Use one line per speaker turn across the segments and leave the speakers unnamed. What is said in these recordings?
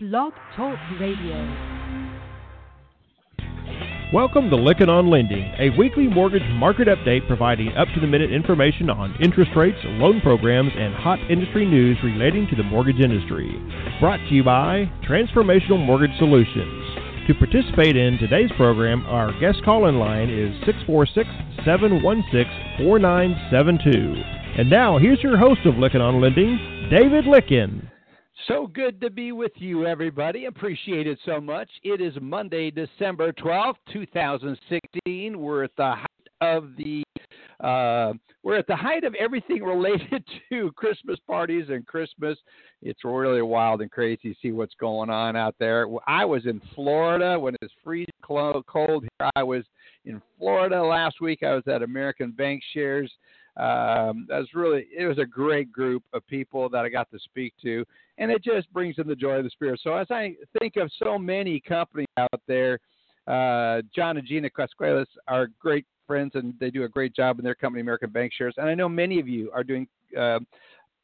Blog Talk Radio.
Welcome to Lykken on Lending, a weekly mortgage market update providing up to the minute information on interest rates, loan programs, and hot industry news relating to the mortgage industry. Brought to you by Transformational Mortgage Solutions. To participate in today's program, our guest call in line is 646 716 4972. And now, here's your host of Lykken on Lending, David Lykken.
So good to be with you, everybody. Appreciate it so much. It is Monday, December 12th, 2016. We're at the height of the uh, we're at the height of everything related to Christmas parties and Christmas. It's really wild and crazy to see what's going on out there. I was in Florida when it's freezing cold here. I was in Florida last week. I was at American Bank Shares um, that was really it was a great group of people that I got to speak to, and it just brings in the joy of the spirit. So as I think of so many companies out there, uh, John and Gina Casquelas are great friends, and they do a great job in their company, American Bank Shares. And I know many of you are doing. Uh,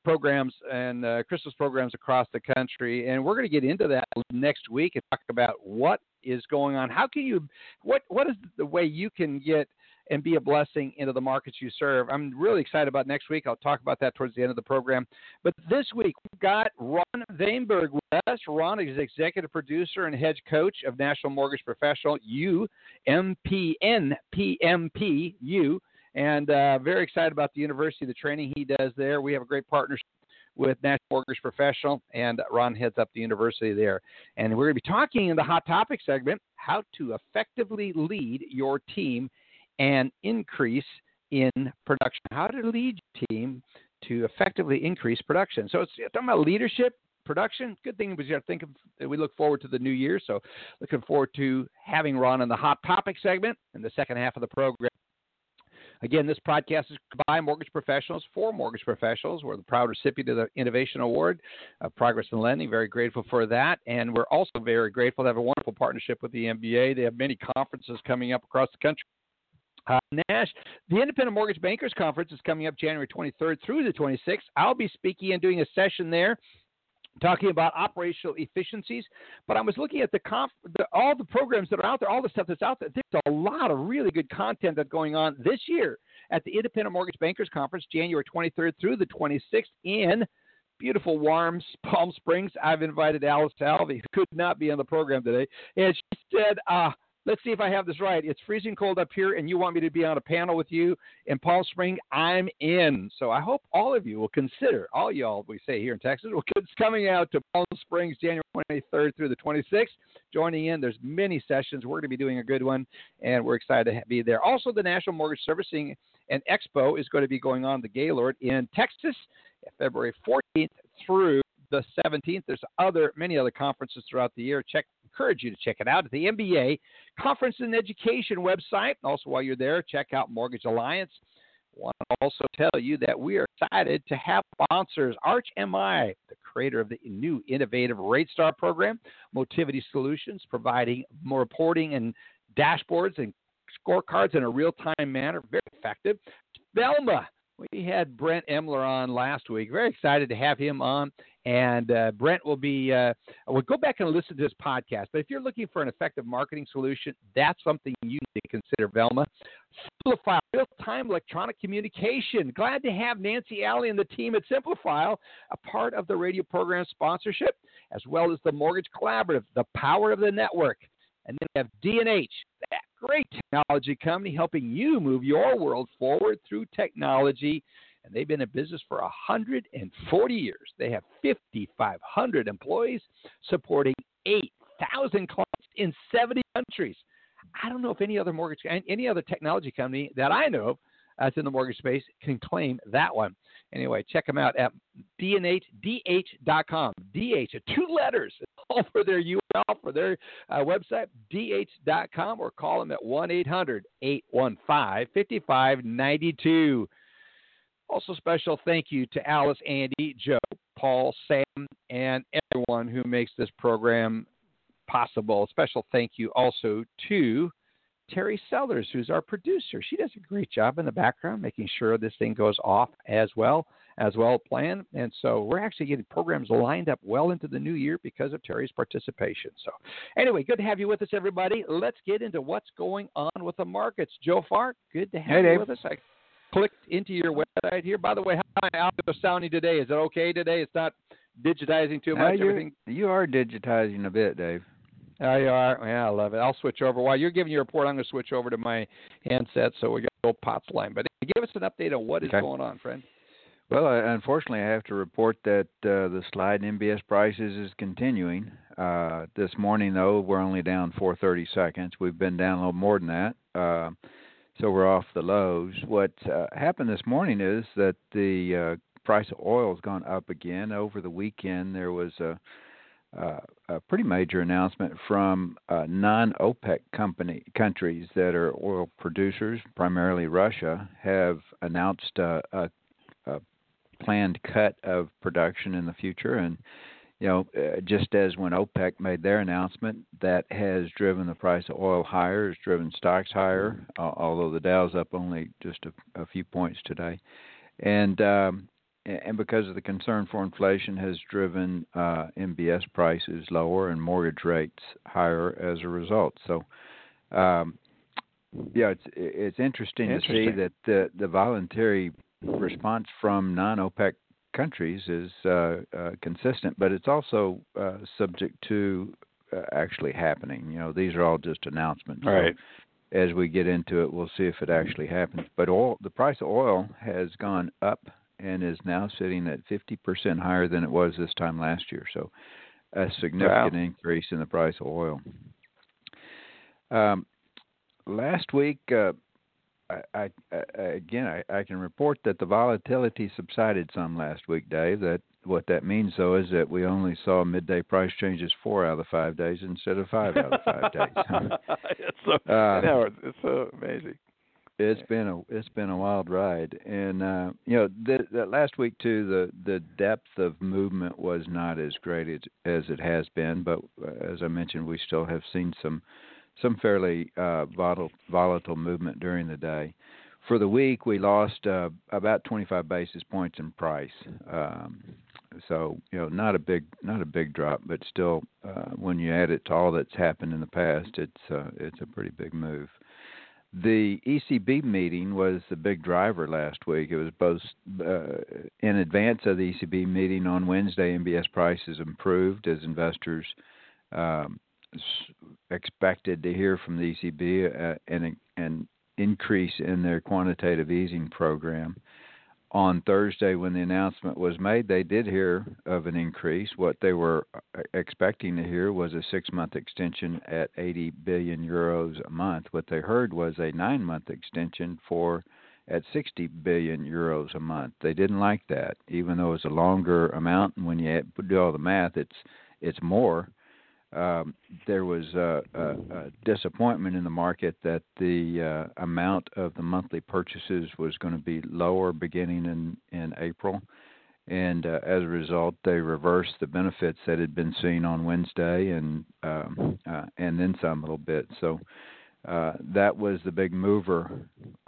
programs and uh, Christmas programs across the country, and we're going to get into that next week and talk about what is going on. How can you, what what is the way you can get and be a blessing into the markets you serve. I'm really excited about next week. I'll talk about that towards the end of the program. But this week, we've got Ron Vaimberg with us. Ron is executive producer and head coach of National Mortgage Professional, U, MPN, And uh, very excited about the university, the training he does there. We have a great partnership with National Mortgage Professional, and Ron heads up the university there. And we're going to be talking in the Hot Topic segment how to effectively lead your team and increase in production. How to lead your team to effectively increase production. So it's talking about leadership, production. Good thing we think of, we look forward to the new year. So looking forward to having Ron in the hot topic segment in the second half of the program. Again, this podcast is by mortgage professionals for mortgage professionals. We're the proud recipient of the Innovation Award of Progress in Lending. Very grateful for that. And we're also very grateful to have a wonderful partnership with the MBA. They have many conferences coming up across the country uh, Nash, the Independent Mortgage Bankers Conference is coming up January 23rd through the 26th. I'll be speaking and doing a session there talking about operational efficiencies. But I was looking at the, conf- the, all the programs that are out there, all the stuff that's out there. There's a lot of really good content that's going on this year at the Independent Mortgage Bankers Conference, January 23rd through the 26th in beautiful, warm Palm Springs. I've invited Alice Alvey, who could not be on the program today, and she said, uh, let's see if I have this right. It's freezing cold up here, and you want me to be on a panel with you in Palm Spring. I'm in. So I hope all of you will consider, all y'all we say here in Texas, will it's coming out to Palm Springs January 23rd through the 26th. Joining in, there's many sessions. We're going to be doing a good one, and we're excited to be there. Also, the National Mortgage Servicing and Expo is going to be going on the Gaylord in Texas, February 14th through the 17th. There's other many other conferences throughout the year. Check encourage you to check it out at the MBA Conference and Education website. Also, while you're there, check out Mortgage Alliance. I want to also tell you that we are excited to have sponsors Arch MI, the creator of the new innovative RateStar program, Motivity Solutions, providing more reporting and dashboards and scorecards in a real time manner, very effective. Velma, we had Brent Emler on last week. Very excited to have him on. And uh, Brent will be, uh, will go back and listen to this podcast. But if you're looking for an effective marketing solution, that's something you need to consider, Velma. Simplify real time electronic communication. Glad to have Nancy Alley and the team at Simplifile, a part of the radio program sponsorship, as well as the Mortgage Collaborative, the power of the network. And then we have D&H, that great technology company helping you move your world forward through technology and they've been in business for 140 years. They have 5,500 employees supporting 8,000 clients in 70 countries. I don't know if any other mortgage, any other technology company that I know of that's in the mortgage space can claim that one. Anyway, check them out at dh.com. DH, two letters, all for their URL, for their uh, website, dh.com, or call them at 1 800 815 5592. Also, special thank you to Alice, Andy, Joe, Paul, Sam, and everyone who makes this program possible. Special thank you also to Terry Sellers, who's our producer. She does a great job in the background, making sure this thing goes off as well. as well planned. And so we're actually getting programs lined up well into the new year because of Terry's participation. So, anyway, good to have you with us, everybody. Let's get into what's going on with the markets. Joe Farr, good to have
hey,
you
Dave.
with us. I clicked into your website here. By the way, how my audio sounding today? Is it okay today? It's not digitizing too much. Everything.
You are digitizing a bit, Dave.
Oh, you are. Yeah, I love it. I'll switch over. While you're giving your report, I'm going to switch over to my handset so we got a little POTS line. But give us an update on what is
okay.
going on, friend.
Well, uh, unfortunately, I have to report that uh, the slide in MBS prices is continuing. Uh, this morning, though, we're only down 430 seconds. We've been down a little more than that, uh, so we're off the lows. What uh, happened this morning is that the uh, price of oil has gone up again. Over the weekend, there was a uh, a pretty major announcement from uh, non-OPEC company countries that are oil producers, primarily Russia, have announced uh, a, a, planned cut of production in the future. And you know, uh, just as when OPEC made their announcement, that has driven the price of oil higher, has driven stocks higher. although the Dow's up only just a, a few points today, and um, and because of the concern for inflation has driven uh, MBS prices lower and mortgage rates higher as a result. So, um, yeah, it's it's interesting,
interesting,
to see that the the voluntary response from non-OPEC countries is uh, uh, consistent, but it's also uh, subject to uh, actually happening. You know, these are all just announcements.
Right.
So as we get into it, we'll see if it actually happens. But oil, the price of oil has gone up and is now sitting at 50% higher than it was this time last year. So, a significant
wow.
increase in the price of oil. Um, last week, uh, I, I, again, I, I, can report that the volatility subsided some last week, Dave. That what that means, though, is that we only saw midday price changes four out of the five days instead of five out of five days.
it's so, uh, it's so amazing
it's been a it's been a wild ride, and uh, you know that last week too the the depth of movement was not as great as, as it has been, but uh, as I mentioned, we still have seen some some fairly uh, volatile volatile movement during the day. For the week, we lost uh, about 25 basis points in price. Um, so you know, not a big not a big drop, but still, uh, when you add it to all that's happened in the past, it's uh, it's a pretty big move. The ECB meeting was the big driver last week. It was both uh, in advance of the ECB meeting on Wednesday. MBS prices improved as investors um, expected to hear from the ECB uh, an, an increase in their quantitative easing program on Thursday when the announcement was made, they did hear of an increase. What they were uh, expecting to hear was a six month extension at 80 billion euros a month. What they heard was a nine month extension for at 60 billion euros a month. They didn't like that, even though it's a longer amount. And when you do all the math, it's it's more um, there was a, a, a, disappointment in the market that the uh, amount of the monthly purchases was going to be lower beginning in, in April. And uh, as a result, they reversed the benefits that had been seen on Wednesday and um, uh, and then some a little bit. So uh, that was the big mover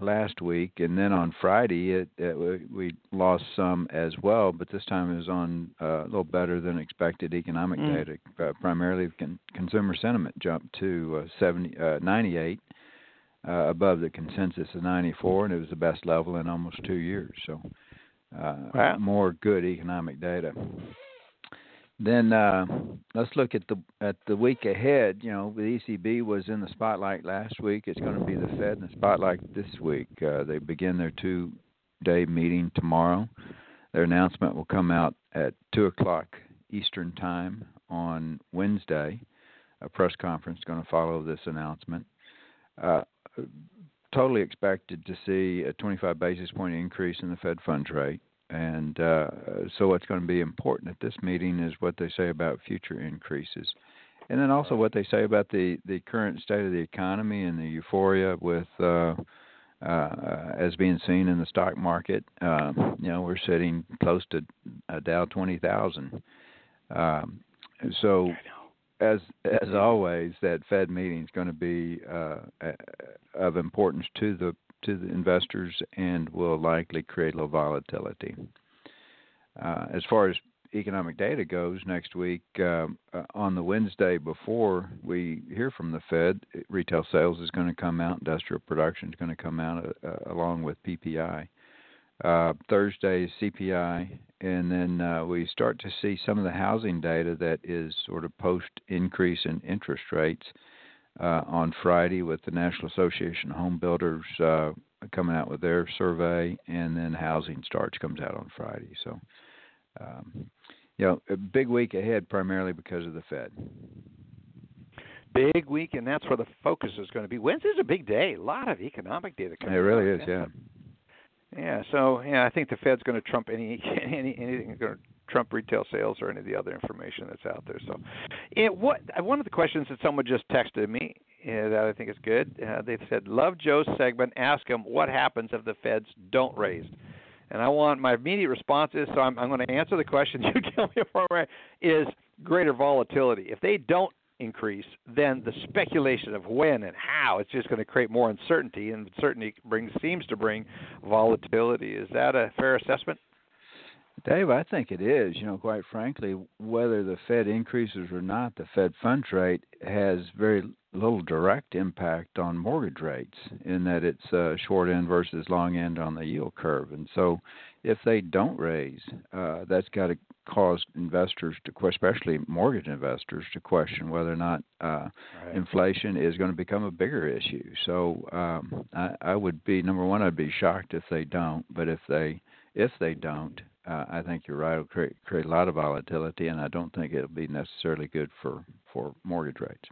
last week, and then on Friday it, it, we lost some as well, but this time it was on uh, a little better than expected economic
mm.
data. Uh, primarily, con- consumer sentiment jumped to uh, 70, uh, 98, uh, above the consensus of 94, and it was the best level in almost two years. So, uh,
wow.
more good economic data. Then uh, let's look at the at the week ahead. You know, the ECB was in the spotlight last week. It's going to be the Fed in the spotlight this week. Uh, they begin their two-day meeting tomorrow. Their announcement will come out at two o'clock Eastern time on Wednesday. A press conference going to follow this announcement. Uh, totally expected to see a 25 basis point increase in the Fed funds rate. And uh, so, what's going to be important at this meeting is what they say about future increases, and then also what they say about the the current state of the economy and the euphoria with. Uh, uh, as being seen in the stock market, uh, you know, we're sitting close to a Dow 20,000. Um, so, as as always, that Fed meeting is going to be uh, of importance to the to the investors and will likely create little volatility. Uh, as far as economic data goes next week, um, uh, on the Wednesday before we hear from the Fed, retail sales is going to come out, industrial production is going to come out uh, uh along with PPI. Uh, Thursday CPI, and then uh, we start to see some of the housing data that is sort of post increase in interest rates uh, on Friday with the National Association of Home Builders uh, coming out with their survey, and then housing starts comes out on Friday. So, um, you know, a big week ahead primarily because of the Fed.
Big week, and that's where the focus is going to be. Wednesday's a big day. A lot of economic data coming.
It really
out.
is, yeah.
Yeah, so yeah, I think the Fed's going to trump any any anything going to trump retail sales or any of the other information that's out there. So, it, what one of the questions that someone just texted me uh, that I think is good. Uh, they said, "Love Joe's segment. Ask him what happens if the Feds don't raise." And I want my immediate response is so I'm, I'm going to answer the question you tell me for is greater volatility. If they don't increase, then the speculation of when and how it's just going to create more uncertainty, and certainty brings seems to bring volatility. Is that a fair assessment?
Dave, I think it is. You know, quite frankly, whether the Fed increases or not, the Fed funds rate has very little direct impact on mortgage rates in that it's uh, short end versus long end on the yield curve. And so, if they don't raise, uh, that's got to cause investors to, especially mortgage investors, to question whether or not uh, right. inflation is going to become a bigger issue. So, um, I, I would be number one. I'd be shocked if they don't. But if they if they don't, uh, I think you're right. It'll create create a lot of volatility, and I don't think it'll be necessarily good for for mortgage rates.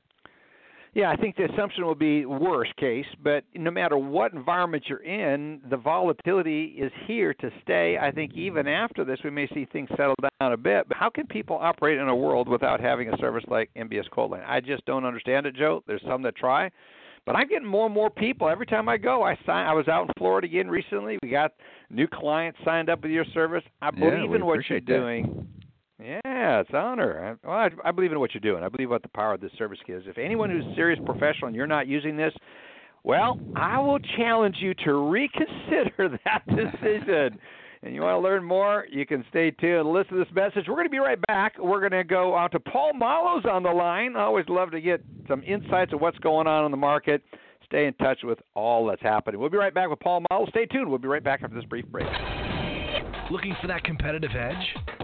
Yeah, I think the assumption will be worst case, but no matter what environment you're in, the volatility is here to stay. I think even after this, we may see things settle down a bit. But how can people operate in a world without having a service like MBS Quoteline? I just don't understand it, Joe. There's some that try, but I'm getting more and more people every time I go. I sign. I was out in Florida again recently. We got new clients signed up with your service. I believe
yeah,
in what you're
that.
doing. Yeah, it's an honor. I, well, I, I believe in what you're doing. I believe what the power of this service is. If anyone who's serious professional and you're not using this, well, I will challenge you to reconsider that decision. and you want to learn more, you can stay tuned. Listen to this message. We're going to be right back. We're going to go out to Paul Muolo's on the line. I always love to get some insights of what's going on in the market. Stay in touch with all that's happening. We'll be right back with Paul Muolo. Stay tuned. We'll be right back after this brief break.
Looking for that competitive edge?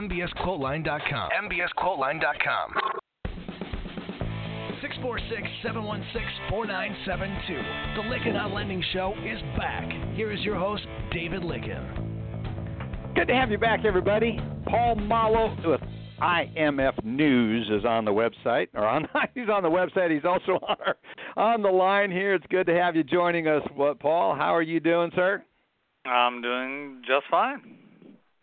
mbsquoteline.com. mbsquoteline.com. 646-716-4972. The Lykken on Lending Show is back. Here is your host, David Lykken.
Good to have you back, everybody. Paul Muolo with IMF News is on the website, or on he's on the website. He's also on our, on the line here. It's good to have you joining us. What, Paul? How are you doing, sir?
I'm doing just fine.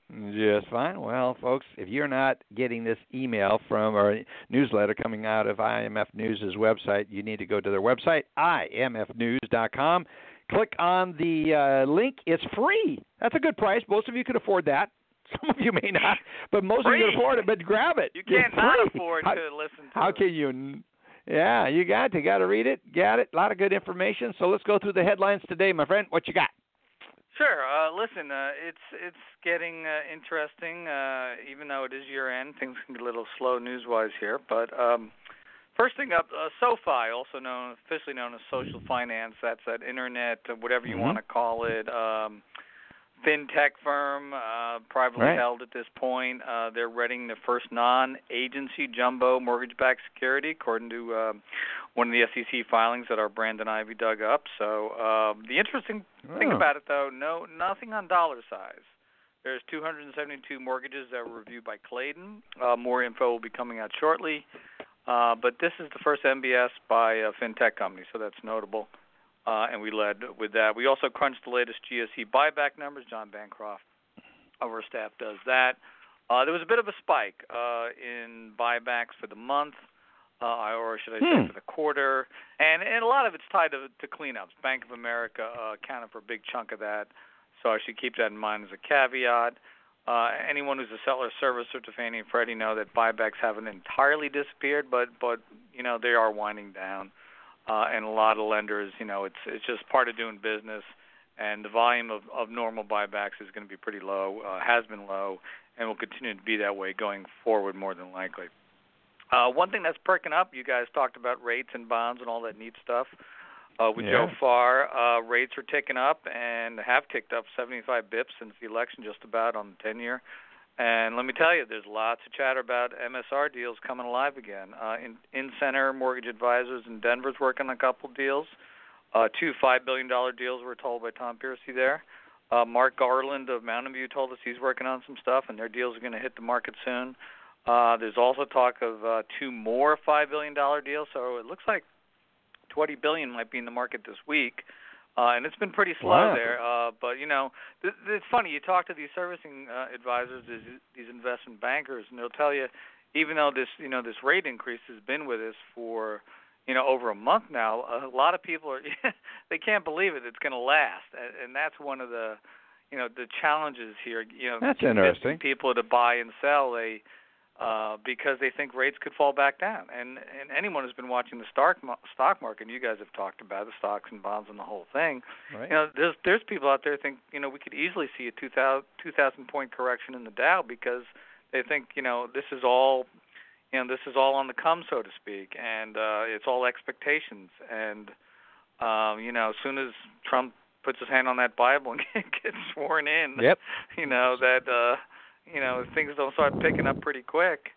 Just fine. Well, folks, if you're not getting this email from our newsletter coming out of IMF News' website, you need to go to their website, imfnews.com. Click on the uh, link. It's free. That's a good price. Most of you can afford that. Some of you may not, but most
free.
of you can afford it. But grab it.
You can't not afford how, to listen to
How
it.
can you? Yeah, you got to got to read it. Got it. A lot of good information. So let's go through the headlines today, my friend. What you got?
Sure. Uh, listen, uh, it's it's getting uh, interesting. Uh, even though it is year end, things can be a little slow news wise here. But um, first thing up, uh, SoFi, also known officially known as Social Finance, that's that internet, uh, whatever you
mm-hmm.
want to call it. Um, fintech firm, uh, privately
right.
held at this point. Uh, they're readying the first non-agency jumbo mortgage-backed security, according to uh, one of the SEC filings that our Brandon Ivey dug up. So uh, the interesting oh. thing about it, though, no nothing on dollar size. There's 272 mortgages that were reviewed by Clayton. Uh, more info will be coming out shortly. Uh, but this is the first MBS by a fintech company, so that's notable uh, and we led with that. We also crunched the latest GSE buyback numbers. John Bancroft of our staff does that. Uh, there was a bit of a spike uh, in buybacks for the month, uh, or should I say
Hmm.
for the quarter, and and a lot of it's tied to, to cleanups. Bank of America uh, accounted for a big chunk of that, so I should keep that in mind as a caveat. Uh, anyone who's a seller servicer to Fannie and Freddie know that buybacks haven't entirely disappeared, but but you know they are winding down, uh, and a lot of lenders, you know, it's it's just part of doing business, and the volume of of normal buybacks is going to be pretty low, uh, has been low, and will continue to be that way going forward more than likely. Uh, one thing that's perking up, you guys talked about rates and bonds and all that neat stuff. Uh, with Joe
Yeah.
Farr, uh, rates are ticking up and have ticked up 75 bips since the election, just about on the 10 year. And let me tell you, there's lots of chatter about MSR deals coming alive again. Uh, in, Incenter mortgage advisors in Denver's working on a couple deals. Uh, two five billion dollar deals were told by Tom Piercy there. Uh, Mark Garland of Mountain View told us he's working on some stuff, and their deals are going to hit the market soon. Uh, there's also talk of uh, two more five billion dollar deals, so it looks like 20 billion might be in the market this week. And it's been pretty slow
Wow.
there. Uh, but you know, th- th- it's funny. You talk to these servicing uh, advisors, these, these investment bankers, and they'll tell you, even though this you know this rate increase has been with us for you know over a month now, a lot of people are they can't believe it. It's going to last, and, and that's one of the you know the challenges here. You know,
That's interesting.
People to buy and sell, they uh, because they think rates could fall back down. And and anyone who's been watching the stock stock market, and you guys have talked about the stocks and bonds and the whole thing.
Right.
You know, there's there's people out there think you know we could easily see a 2000 2000 point correction in the Dow because they think you know this is all you know this is all on the come so to speak, and uh, it's all expectations. And um, you know, as soon as Trump puts his hand on that Bible and gets sworn in,
Yep.
you know that uh you know if things don't start picking up pretty quick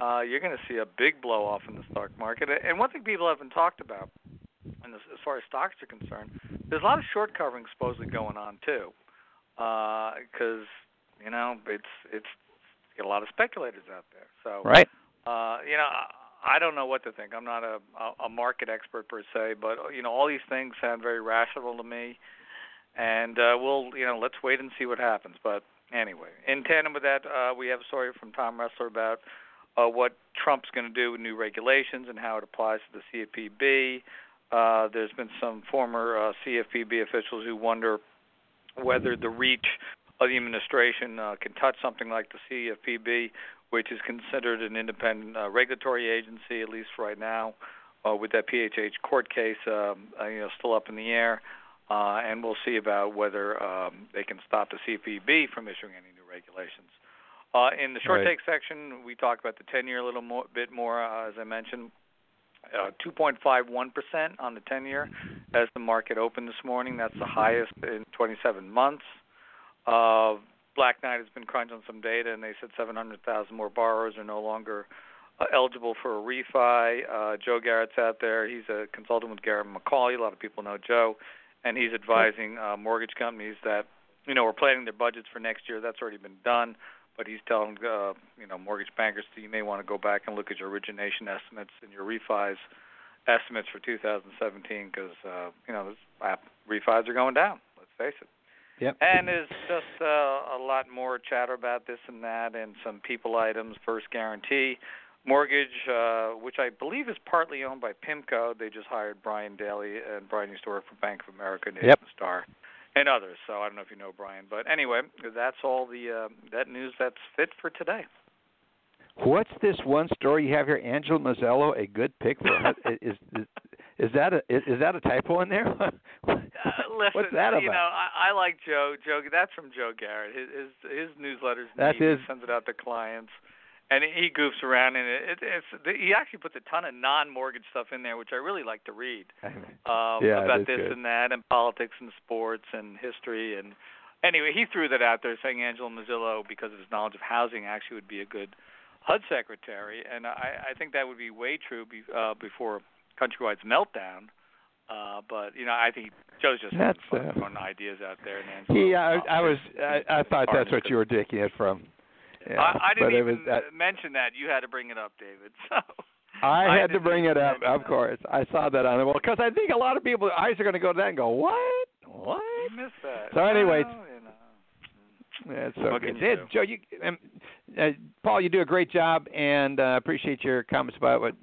uh you're going to see a big blow off in the stock market and one thing people haven't talked about and as, as far as stocks are concerned there's a lot of short covering supposedly going on too uh cuz you know it's it's got a lot of speculators out there so
Right.
uh, you know, I- I don't know what to think. I'm not a, a a market expert per se, but you know, all these things sound very rational to me. And uh, we'll, you know, let's wait and see what happens. But anyway, in tandem with that, uh, we have a story from Tom Ressler about uh, what Trump's going to do with new regulations and how it applies to the CFPB. Uh, there's been some former uh, CFPB officials who wonder whether the reach of the administration uh, can touch something like the CFPB, which is considered an independent uh, regulatory agency, at least right now, uh, with that PHH court case, um, uh, you know, still up in the air. Uh, and we'll see about whether um, they can stop the CFPB from issuing any new regulations. Uh, in the short
Right.
take section, we talk about the 10-year a little more, bit more, uh, as I mentioned. Uh, 2.51% on the 10-year as the market opened this morning. That's the highest in 27 months. Uh, Black Knight has been crunching on some data, and they said 700,000 more borrowers are no longer uh, eligible for a refi. Uh, Joe Garrett's out there. He's a consultant with Garrett McCauley. A lot of people know Joe, and he's advising uh, mortgage companies that you know are planning their budgets for next year. That's already been done, but he's telling uh, you know mortgage bankers that you may want to go back and look at your origination estimates and your refis estimates for 2017 because uh, you know this, uh, refis are going down. Let's face it.
Yep.
And there's just uh, a lot more chatter about this and that, and some people items. First Guaranty mortgage, uh, which I believe is partly owned by PIMCO. They just hired Brian Daly, and Brian used to work for Bank of America, Nation
Yep.
Star, and others. So I don't know if you know Brian, but anyway, that's all the uh, that news that's fit for today.
What's this one story you have here? Angela Mozilo, a good pick for is, is is that a is, is that a typo in there?
Uh, listen,
What's that about?
you know, I, I like Joe. Joe, that's from Joe Garrett. His his, his newsletters.
That's
neat.
his-
He sends it out to clients, and he goofs around and it. it it's he actually puts a ton of non-mortgage stuff in there, which I really like to read. Um,
Yeah,
about this
good.
and that, and politics and sports and history and anyway, he threw that out there, saying Angelo Mozilo, because of his knowledge of housing, actually would be a good HUD secretary, and I, I think that would be way true be, uh, before Countrywide's meltdown. Uh, but you know, I think Joe's just
That's,
fun
uh,
throwing ideas out there. And
He, I, I was, I, I thought that's what you were taking it from. Yeah,
I, I didn't even
was that,
mention that. You had to bring it up, David. So
I
I
had to bring it up, of course. I saw that on the well, because I think a lot of people eyes are going to go to that and go, what, what?
you missed that.
So anyway,
Well, you know.
That's so
What
good.
you do?
Joe, you, um, uh, Paul, you do a great job, and uh, appreciate your comments about what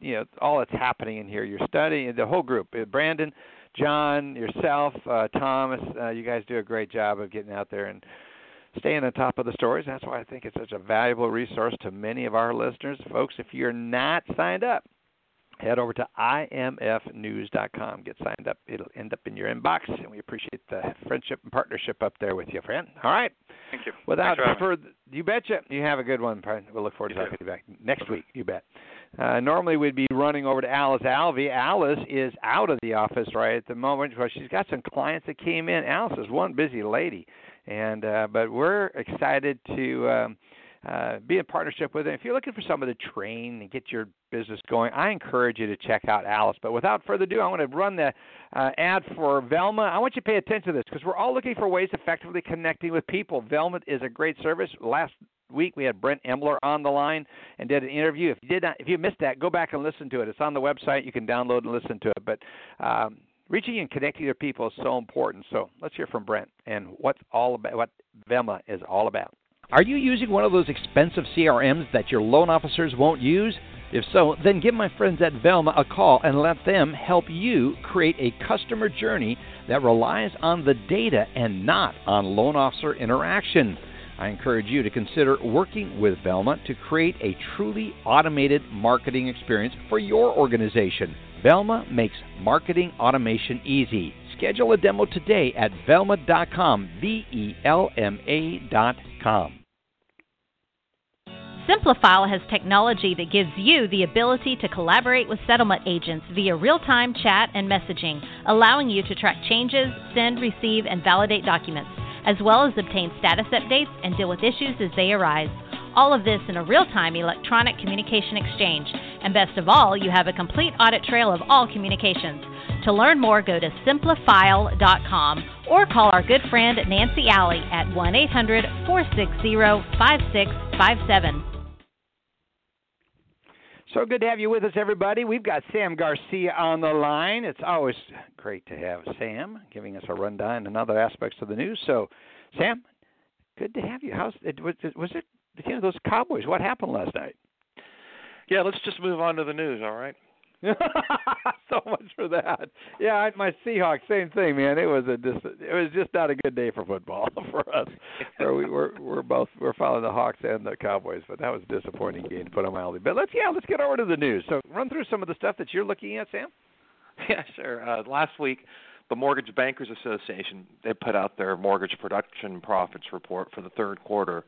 you know all that's happening in here. You're studying the whole group. Uh, Brandon, John, yourself, uh, Thomas. Uh, you guys do a great job of getting out there and staying on top of the stories. That's why I think it's such a valuable resource to many of our listeners, folks. If you're not signed up, head over to imfnews.com. Get signed up. It'll end up in your inbox, and we appreciate the friendship and partnership up there with you, friend. All right.
Thank you.
Without
Thanks for having me.
further, you betcha. You have a good one, friend. We'll look forward to
You
talking to you back next week. You bet. Uh, normally we'd be running over to Alice Alvey. Alice is out of the office right at the moment because she's got some clients that came in. Alice is one busy lady, and uh, but we're excited to. Um, uh, be in partnership with it. If you're looking for someone to train and get your business going, I encourage you to check out Alice. But without further ado, I want to run the uh, ad for Velma. I want you to pay attention to this because we're all looking for ways effectively connecting with people. Velma is a great service. Last week we had Brent Emler on the line and did an interview. If you did not, if you missed that, go back and listen to it. It's on the website. You can download and listen to it. But um, reaching and connecting with people is so important. So let's hear from Brent and what's all about what Velma is all about. Are you using one of those expensive CRMs that your loan officers won't use? If so, then give my friends at Velma a call and let them help you create a customer journey that relies on the data and not on loan officer interaction. I encourage you to consider working with Velma to create a truly automated marketing experience for your organization. Velma makes marketing automation easy. Schedule a demo today at velma.com, V E L M A.com.
Simplifile has technology that gives you the ability to collaborate with settlement agents via real time chat and messaging, allowing you to track changes, send, receive, and validate documents, as well as obtain status updates and deal with issues as they arise. All of this in a real time electronic communication exchange. And best of all, you have a complete audit trail of all communications. To learn more, go to simplifile.com or call our good friend Nancy Alley at 1 800 460 5657.
So good to have you with us, everybody. We've got Sam Garcia on the line. It's always great to have Sam giving us a rundown on other aspects of the news. So, Sam, good to have you. How's it, was it you know those Cowboys? What happened last night?
Yeah, let's just move on to the news, all right?
so much for that. Yeah, I- my Seahawks, same thing, man. It was a dis- it was just not a good day for football for us. Where we we're we're both we're following the Hawks and the Cowboys, but that was a disappointing game to put on mildly. But let's yeah, let's get over to the news. So run through some of the stuff that you're looking at, Sam.
Yeah, sure. Uh, last week, the Mortgage Bankers Association they put out their mortgage production profits report for the third quarter.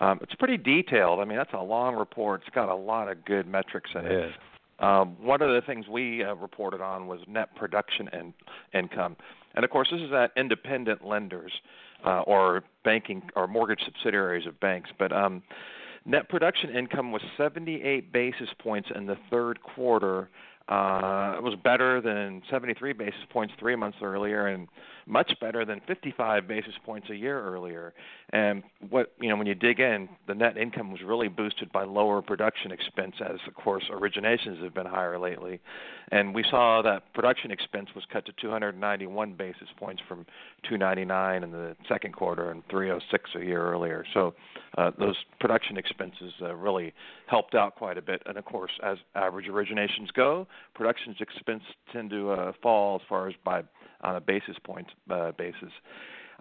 Um, it's pretty detailed. I mean, that's a long report. It's got a lot of good metrics in it. Um, one of the things we uh, reported on was net production and income, and of course, this is at independent lenders uh, or banking or mortgage subsidiaries of banks. But um, net production income was 78 basis points in the third quarter. Uh, it was better than 73 basis points three months earlier, and much better than 55 basis points a year earlier. And what you know, when you dig in, the net income was really boosted by lower production expense, as of course originations have been higher lately. And we saw that production expense was cut to 291 basis points from 299 in the second quarter and 306 a year earlier. So uh, those production expenses uh, really helped out quite a bit. And of course, as average originations go, production expense tend to uh, fall as far as by on a basis point uh, basis.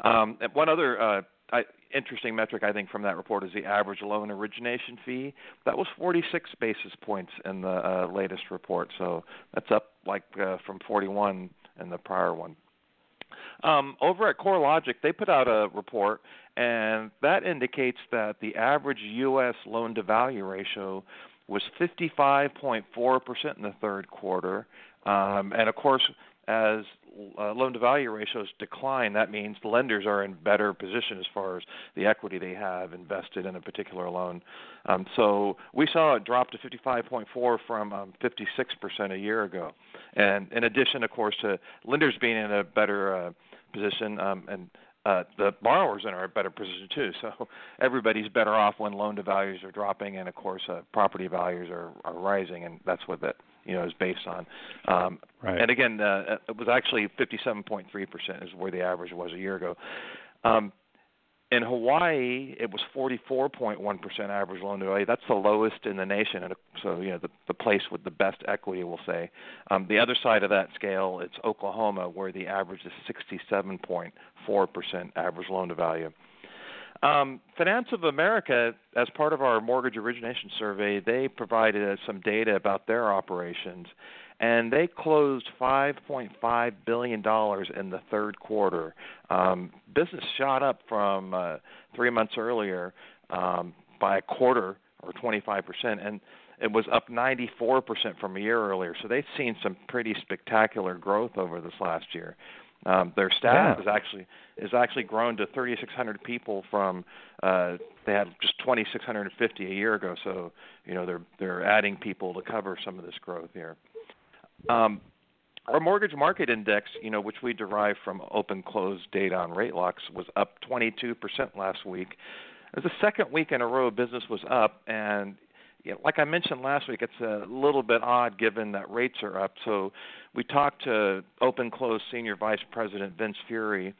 Um, one other uh, I, interesting metric I think from that report is the average loan origination fee. That was 46 basis points in the uh, latest report, so that's up like uh, from 41 in the prior one. Um, over at CoreLogic, they put out a report, and that indicates that the average U.S. loan to value ratio was 55.4% in the third quarter. Um, and of course, as uh, loan to value ratios decline, that means lenders are in better position as far as the equity they have invested in a particular loan. Um, so we saw it drop to 55.4 from um, 56% a year ago. And in addition, of course, to lenders being in a better uh, position um, and uh, the borrowers are in are a better position too. So everybody's better off when loan to values are dropping, and of course, uh, property values are, are rising, and that's what that you know is based on. Um,
Right.
And again, uh, it was actually 57.3 percent is where the average was a year ago. Um, in Hawaii, it was 44.1% average loan to value. That's the lowest in the nation. So, you know, the, the place with the best equity, we'll say. Um, the other side of that scale, it's Oklahoma, where the average is 67.4% average loan to value. Um, Finance of America, as part of our mortgage origination survey, they provided us some data about their operations and they closed 5.5 billion dollars in the third quarter. Um, business shot up from uh, three months earlier um, by a quarter or 25 percent, and it was up 94 percent from a year earlier. So they've seen some pretty spectacular growth over this last year. Um, their staff
yeah.
is actually is actually grown to 3,600 people from uh, they had just 2,650 a year ago. So you know they're they're adding people to cover some of this growth here. Um, our mortgage market index, you know, which we derive from open close data on rate locks, was up 22% last week. It was the second week in a row business was up, and you know, like I mentioned last week, it's a little bit odd given that rates are up. So we talked to OpenClose Senior Vice President Vince Fury,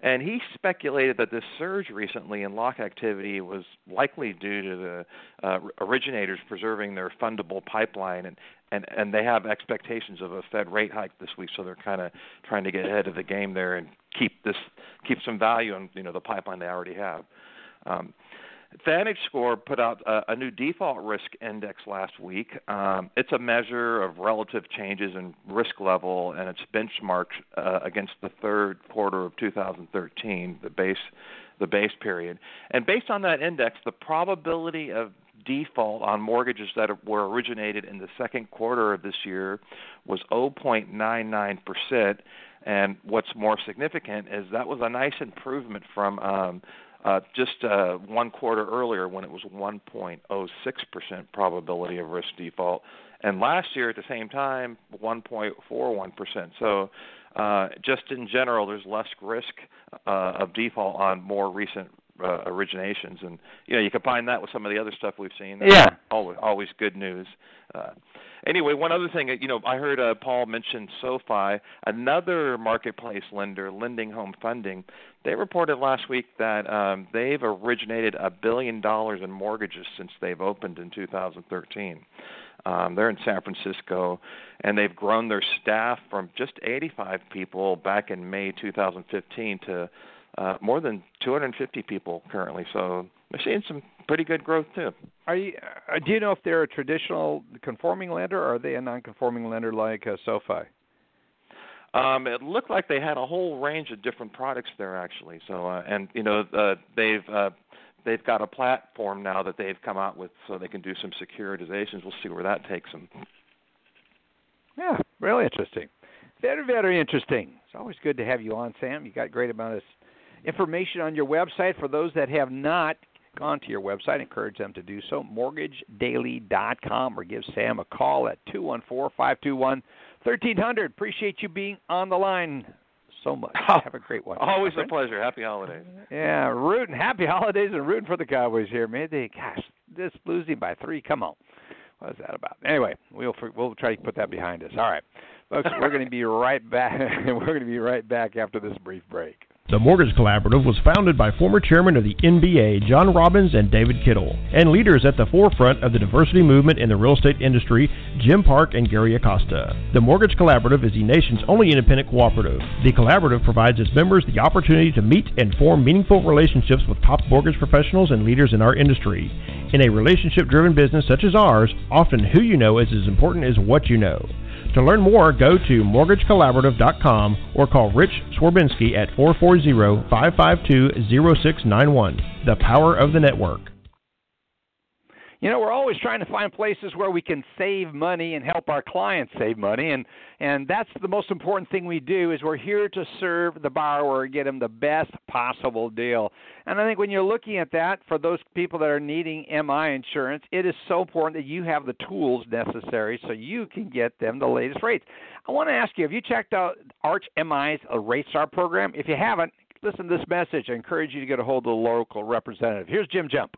and he speculated that this surge recently in lock activity was likely due to the uh, originators preserving their fundable pipeline, and, and and they have expectations of a Fed rate hike this week, so they're kind of trying to get ahead of the game there and keep this keep some value on you know the pipeline they already have. Um, VantageScore put out a, a, new default risk index last week. Um, it's a measure of relative changes in risk level, and it's benchmarked uh, against the third quarter of 2013, the base, the base period. And based on that index, the probability of default on mortgages that were originated in the second quarter of this year was 0.99 percent. And what's more significant is that was a nice improvement from um, uh, just uh, one quarter earlier when it was 1.06% probability of risk default, and last year at the same time 1.41%. So, uh, just in general, there's less risk uh, of default on more recent uh, originations, and you know you combine that with some of the other stuff we've seen.
yeah,
always always good news. Uh, anyway, one other thing, you know, I heard uh, Paul mention SoFi, another marketplace lender, LendingHome funding. They reported last week that um, they've originated a billion dollars in mortgages since they've opened in 2013. Um, they're in San Francisco, and they've grown their staff from just 85 people back in May 2015 to uh, more than 250 people currently. So we're seeing some pretty good growth too.
Are you? Uh, do you know if they're a traditional conforming lender, or are they a non-conforming lender like uh, SoFi?
Um, it looked like they had a whole range of different products there actually. So uh, and you know uh, they've uh, they've got a platform now that they've come out with so they can do some securitizations. We'll see where that takes them.
Yeah, really interesting. Very very interesting. It's always good to have you on, Sam. You got great amount of information on your website. For those that have not gone to your website, encourage them to do so. MortgageDaily.com or give Sam a call at 214 521 1300. Appreciate you being on the line so much. Have a great one.
Always a pleasure. Happy holidays.
Yeah, rooting. Happy holidays and rooting for the Cowboys here, man. They, gosh, this losing by three. Come on. What is that about? Anyway, we'll we'll try to put that behind us. All right, folks, we're going to be right back. we're going to be right back after this brief break.
The Mortgage Collaborative was founded by former chairman of the MBA, John Robbins and David Kittle, and leaders at the forefront of the diversity movement in the real estate industry, Jim Park and Gary Acosta. The Mortgage Collaborative is the nation's only independent cooperative. The collaborative provides its members the opportunity to meet and form meaningful relationships with top mortgage professionals and leaders in our industry. In a relationship driven business such as ours, often who you know is as important as what you know. To learn more, go to mortgagecollaborative.com or call Rich Swerbinsky at 440-552-0691. The power of the network.
You know, we're always trying to find places where we can save money and help our clients save money, and and that's the most important thing we do. Is we're here to serve the borrower, get them the best possible deal. And I think when you're looking at that, for those people that are needing MI insurance, it is so important that you have the tools necessary so you can get them the latest rates. I want to ask you: Have you checked out Arch MI's RateStar program? If you haven't, listen to this message. I encourage you to get a hold of the local representative. Here's Jim Jump.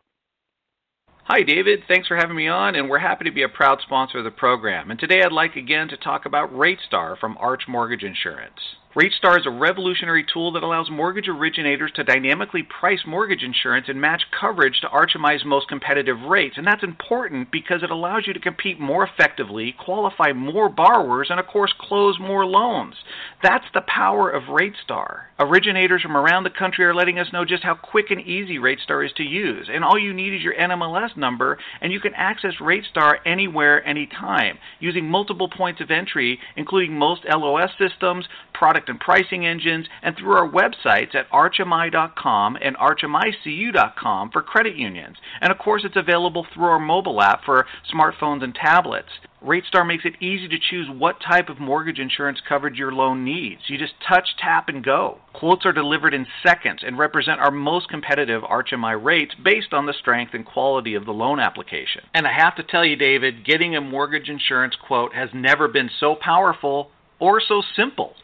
Hi, David. Thanks for having me on, and we're happy to be a proud sponsor of the program. And today I'd like again to talk about RateStar from Arch Mortgage Insurance. RateStar is a revolutionary tool that allows mortgage originators to dynamically price mortgage insurance and match coverage to HMI's most competitive rates. And that's important because it allows you to compete more effectively, qualify more borrowers, and of course, close more loans. That's the power of RateStar. Originators from around the country are letting us know just how quick and easy RateStar is to use. And all you need is your NMLS number, and you can access RateStar anywhere, anytime, using multiple points of entry, including most LOS systems, product product and pricing engines, and through our websites at archmi.com and archmicu.com for credit unions. And of course, it's available through our mobile app for smartphones and tablets. RateStar makes it easy to choose what type of mortgage insurance coverage your loan needs. You just touch, tap, and go. Quotes are delivered in seconds and represent our most competitive ArchMI rates based on the strength and quality of the loan application. And I have to tell you, David, getting a mortgage insurance quote has never been so powerful or so simple.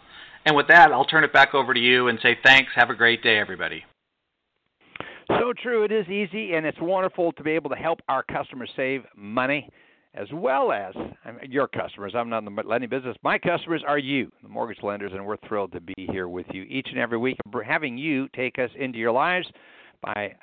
And with that, I'll turn it back over to you and say thanks. Have a great day, everybody.
So true. It is easy, and it's wonderful to be able to help our customers save money as well as your customers. I'm not in the lending business. My customers are you, the mortgage lenders, and we're thrilled to be here with you each and every week, having you take us into your lives by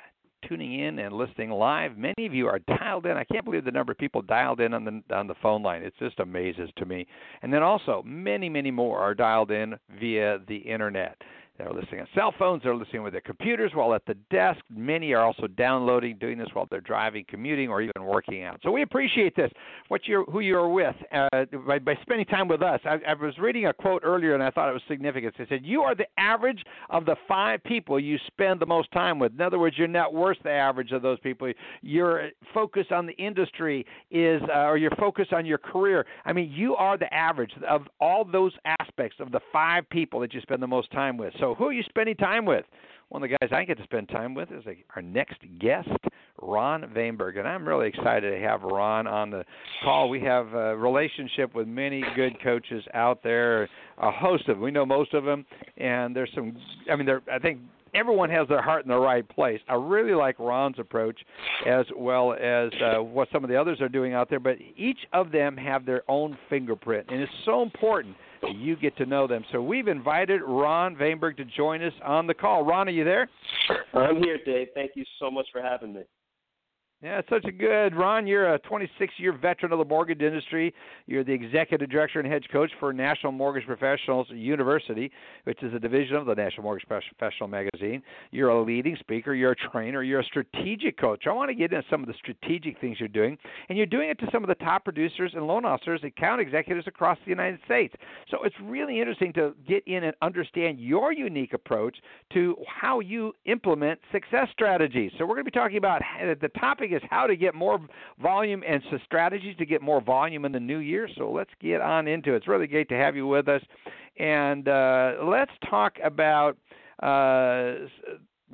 tuning in and listening live. Many of you are dialed in. I can't believe the number of people dialed in on the on the phone line. It just amazes to me. And then also, many, many more are dialed in via the internet. They're listening on cell phones. They're listening with their computers while at the desk. Many are also downloading, doing this while they're driving, commuting, or even working out. So we appreciate this. What you who you are with uh, by, by spending time with us. I, I was reading a quote earlier and I thought it was significant. It said, "You are the average of the five people you spend the most time with." In other words, you're not worse the average of those people. Your focus on the industry is, uh, or your focus on your career. I mean, you are the average of all those aspects of the five people that you spend the most time with. So, who are you spending time with? One of the guys I get to spend time with is our next guest, Ron Vaimberg, and I'm really excited to have Ron on the call. We have a relationship with many good coaches out there, a host of them. We know most of them, and there's some. I mean, there. I think everyone has their heart in the right place. I really like Ron's approach as well as uh, what some of the others are doing out there, but each of them have their own fingerprint, and it's so important that you get to know them. So we've invited Ron Vaimberg to join us on the call. Ron, are you there?
I'm here, Dave. Thank you so much for having me.
Yeah, such a good Ron. You're a 26-year veteran of the mortgage industry. You're the executive director and head coach for National Mortgage Professionals University, which is a division of the National Mortgage Professional magazine. You're a leading speaker. You're a trainer. You're a strategic coach. I want to get into some of the strategic things you're doing, and you're doing it to some of the top producers and loan officers, account executives across the United States. So it's really interesting to get in and understand your unique approach to how you implement success strategies. So we're going to be talking about eh, the topic is how to get more volume and strategies to get more volume in the new year. So let's get on into it. It's really great to have you with us. And uh, let's talk about uh,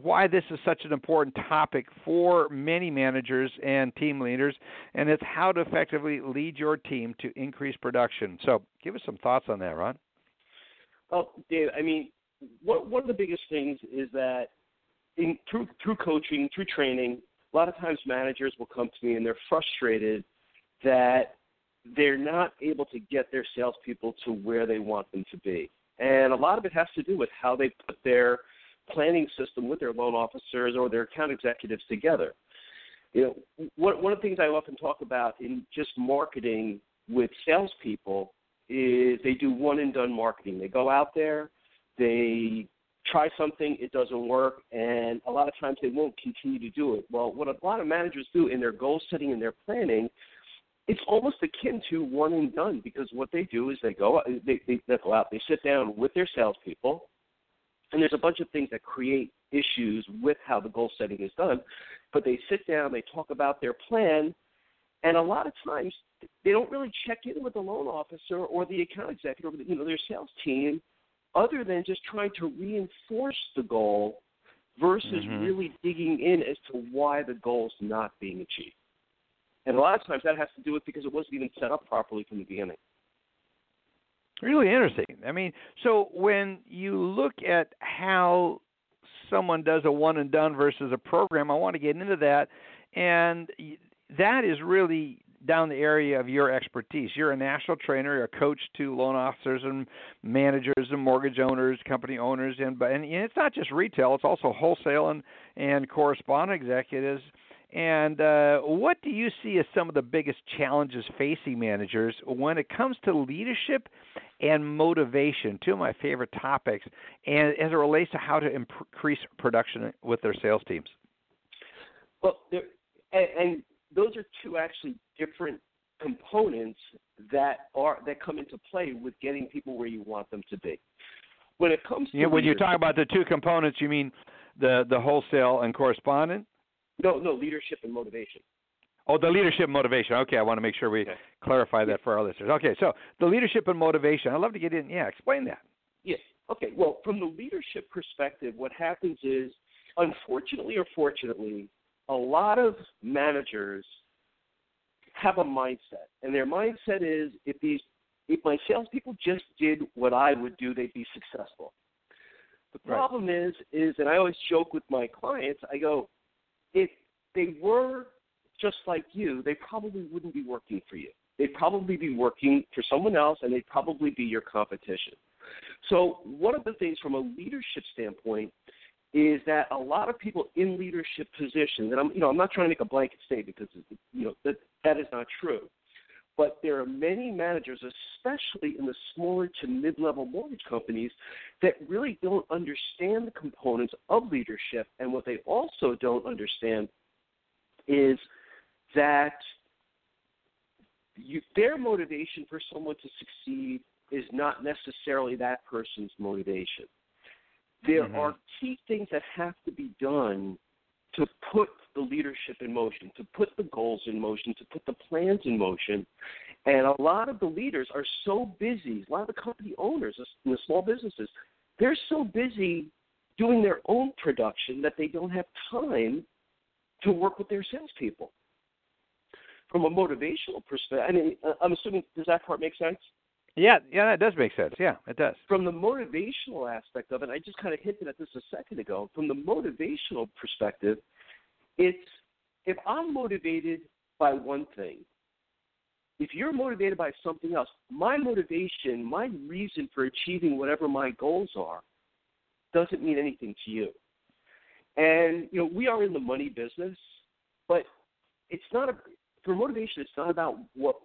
why this is such an important topic for many managers and team leaders, and it's how to effectively lead your team to increase production. So, give us some thoughts on that, Ron.
Well, Dave, I mean, one, one of the biggest things is that in, through through coaching, through training, a lot of times managers will come to me and they're frustrated that they're not able to get their salespeople to where they want them to be. And a lot of it has to do with how they put their planning system with their loan officers or their account executives together. You know, one, of the things I often talk about in just marketing with salespeople is they do one and done marketing. They go out there, they try something, it doesn't work, and a lot of times they won't continue to do it. Well, what a lot of managers do in their goal setting and their planning, it's almost akin to one and done because what they do is they go they, they, they go out, they sit down with their salespeople, and there's a bunch of things that create issues with how the goal setting is done. But they sit down, they talk about their plan, and a lot of times they don't really check in with the loan officer or the account executive, or you know, their sales team other than just trying to reinforce the goal versus mm-hmm. really digging in as to why the goal is not being achieved. And a lot of times that has to do with because it wasn't even set up properly from the beginning.
Really interesting. I mean, so when you look at how someone does a one and done versus a program, I want to get into that. And that is really down the area of your expertise. You're a national trainer, you're a coach to loan officers and managers and mortgage owners, company owners, and and it's not just retail; it's also wholesale and and correspondent executives. And uh, what do you see as some of the biggest challenges facing managers when it comes to leadership and motivation? Two of my favorite topics, and as it relates to how to increase production with their sales teams.
Well, there, and, and those are two actually different components that are that come into play with getting people where you want them to be. When it comes to
yeah, when you talk about the two components, you mean the the wholesale and correspondent?
No, no, leadership and motivation.
Oh, the leadership motivation. Okay, I want to make sure we okay. clarify that for our listeners. Okay, so the leadership and motivation. I'd love to get in. Yeah, explain that.
Yes. Okay. Well, from the leadership perspective, what happens is, unfortunately or fortunately, a lot of managers have a mindset, and their mindset is if these if my salespeople just did what I would do, they'd be successful. The problem right. is, is, and I always joke with my clients, I go, if they were just like you, they probably wouldn't be working for you. They'd probably be working for someone else, and they'd probably be your competition. So, one of the things from a leadership standpoint is that a lot of people in leadership positions, and I'm, you know, I'm not trying to make a blanket statement because, you know, that that is not true. But there are many managers, especially in the smaller to mid-level mortgage companies, that really don't understand the components of leadership. And what they also don't understand is that you, their motivation for someone to succeed is not necessarily that person's motivation. There mm-hmm. are key things that have to be done to put the leadership in motion, to put the goals in motion, to put the plans in motion. And a lot of the leaders are so busy, a lot of the company owners in the small businesses, they're so busy doing their own production that they don't have time to work with their salespeople. From a motivational perspective, I mean, uh, I'm assuming, does that part make sense?
Yeah, yeah, that does make sense. Yeah, it does.
From the motivational aspect of it, I just kind of hinted at this a second ago. From the motivational perspective, it's if I'm motivated by one thing, if you're motivated by something else, my motivation, my reason for achieving whatever my goals are, doesn't mean anything to you. And you know, we are in the money business, but it's not a for motivation. It's not about what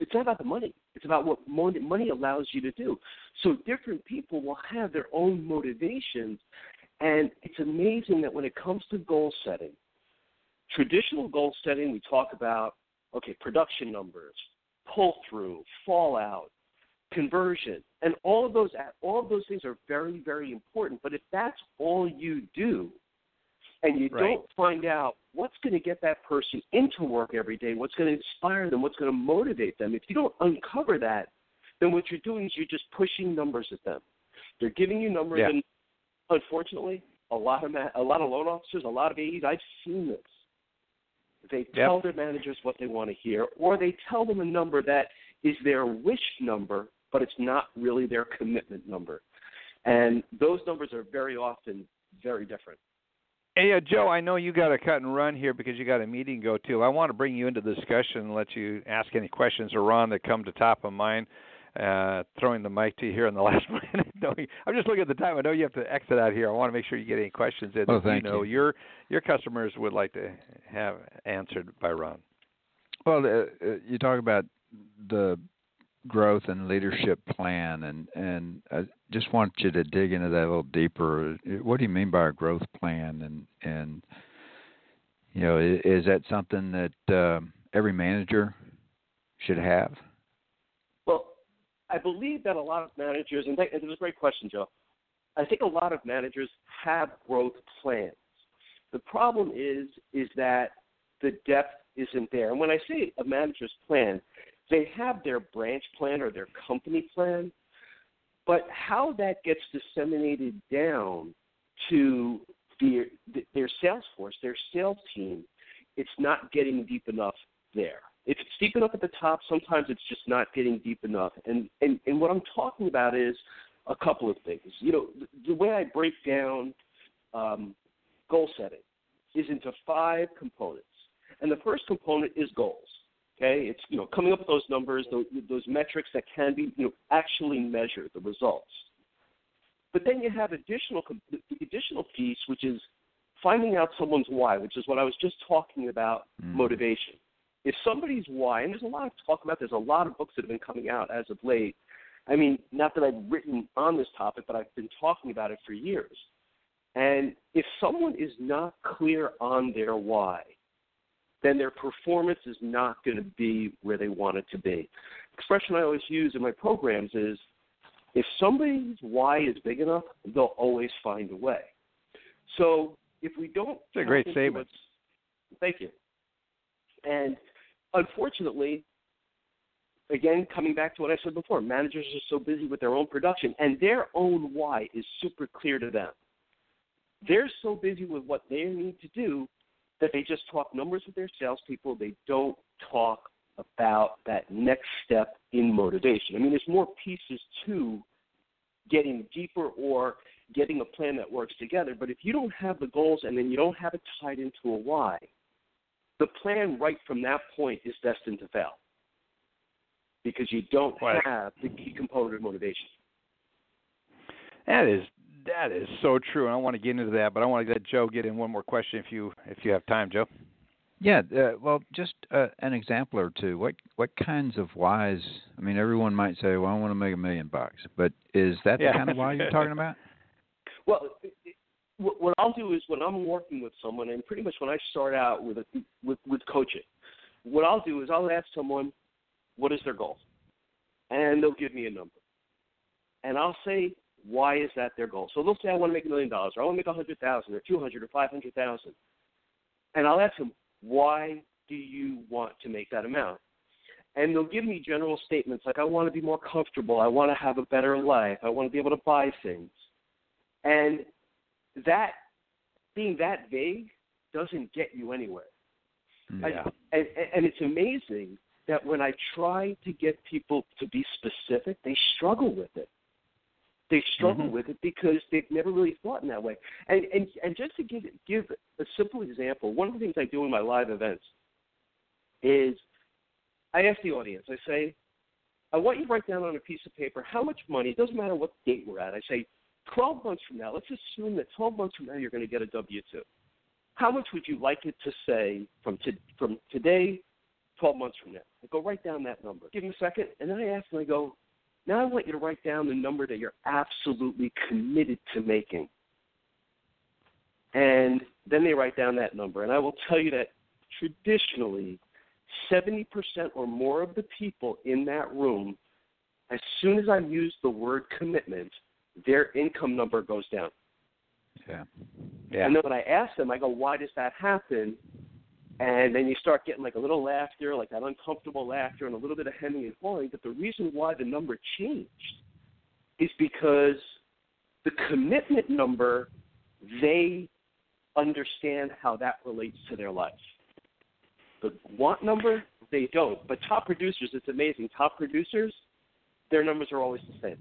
it's not about the money. It's about what money allows you to do. So different people will have their own motivations, and it's amazing that when it comes to goal setting, traditional goal setting, we talk about okay, production numbers, pull through, fallout, conversion, and all of those all of those things are very very important. But if that's all you do, and you right. don't find out what's going to get that person into work every day, what's going to inspire them, what's going to motivate them, if you don't uncover that, then what you're doing is you're just pushing numbers at them. They're giving you numbers, yeah. and unfortunately, a lot of ma- a lot of loan officers, a lot of AEs, I've seen this. They tell yep. their managers what they want to hear, or they tell them a number that is their wish number, but it's not really their commitment number. And those numbers are very often very different.
Hey, uh, Joe, I know you got to cut and run here because you got a meeting to go to. I want to bring you into the discussion and let you ask any questions or Ron that come to top of mind. Uh, throwing the mic to you here in the last minute. no, I'm just looking at the time. I know you have to exit out here. I want to make sure you get any questions in.
Oh, thank
you know
you.
your your customers would like to have answered by Ron.
Well, uh, uh you talk about the growth and leadership plan, and and I just want you to dig into that a little deeper. What do you mean by a growth plan, and and you know, is, is that something that uh, every manager should have?
Well, I believe that a lot of managers, and it was a great question, Joe. I think a lot of managers have growth plans. The problem is, is that the depth isn't there. And when I say a manager's plan, they have their branch plan or their company plan, but how that gets disseminated down to their, their sales force, their sales team, it's not getting deep enough there. If it's deep enough at the top, sometimes it's just not getting deep enough. And and, and what I'm talking about is a couple of things. You know, the, way I break down um, goal setting is into five components. And the first component is goals. Okay, it's you know coming up with those numbers, those, those metrics that can be you know actually measure the results. But then you have additional the additional piece, which is finding out someone's why, which is what I was just talking about,
Mm.
motivation. If somebody's why, and there's a lot of talk about, there's a lot of books that have been coming out as of late. I mean, not that I've written on this topic, but I've been talking about it for years. And if someone is not clear on their why, then their performance is not going to be where they want it to be. Expression I always use in my programs is if somebody's why is big enough, they'll always find a way. So if we don't,
It's a great statement.
Thank you. And unfortunately, again, coming back to what I said before, managers are so busy with their own production, and their own why is super clear to them. They're so busy with what they need to do that they just talk numbers with their salespeople. They don't talk about that next step in motivation. I mean, there's more pieces to getting deeper or getting a plan that works together. But if you don't have the goals and then you don't have it tied into a why, the plan right from that point is destined to fail because you don't
Right.
have the key component of motivation.
That is that is so true, and I want to get into that, but I want to let Joe get in one more question if you if you have time, Joe.
Yeah, uh, well, just uh, an example or two. What what kinds of whys? I mean, everyone might say, "Well, I want to make a million bucks," but is that
Yeah.
the kind of why you're talking about?
Well, it- it- what what I'll do is when I'm working with someone, and pretty much when I start out with a, with with coaching, what I'll do is I'll ask someone, "What is their goal?" and they'll give me a number, and I'll say, "Why is that their goal?" So they'll say, "I want to make a million dollars, or I want to make a hundred thousand, or two hundred, or five hundred thousand," and I'll ask them, "Why do you want to make that amount?" And they'll give me general statements like, "I want to be more comfortable. I want to have a better life. I want to be able to buy things." And that being that vague doesn't get you anywhere. I-
Yeah.
and, and it's amazing that when I try to get people to be specific, they struggle with it. They struggle
Mhm.
with it because they've never really thought in that way. And and and just to give give a simple example, one of the things I do in my live events is I ask the audience. I say, I want you to write down on a piece of paper how much money. It doesn't matter what date we're at. I say, 12 months from now. Let's assume that 12 months from now you're going to get a W two. How much would you like it to say from to, from today, 12 months from now? I go write down that number. Give them a second, and then I ask them. I go, now I want you to write down the number that you're absolutely committed to making. And then they write down that number. And I will tell you that traditionally, 70% or more of the people in that room, as soon as I use the word commitment, their income number goes down.
Yeah.
Yeah.
And then when I ask them, I go, why does that happen? And then you start getting like a little laughter, like that uncomfortable laughter, and a little bit of hemming and hawing. But the reason why the number changed is because the commitment number, they understand how that relates to their life. The want number, they don't. But top producers, it's amazing. Top producers, their numbers are always the same.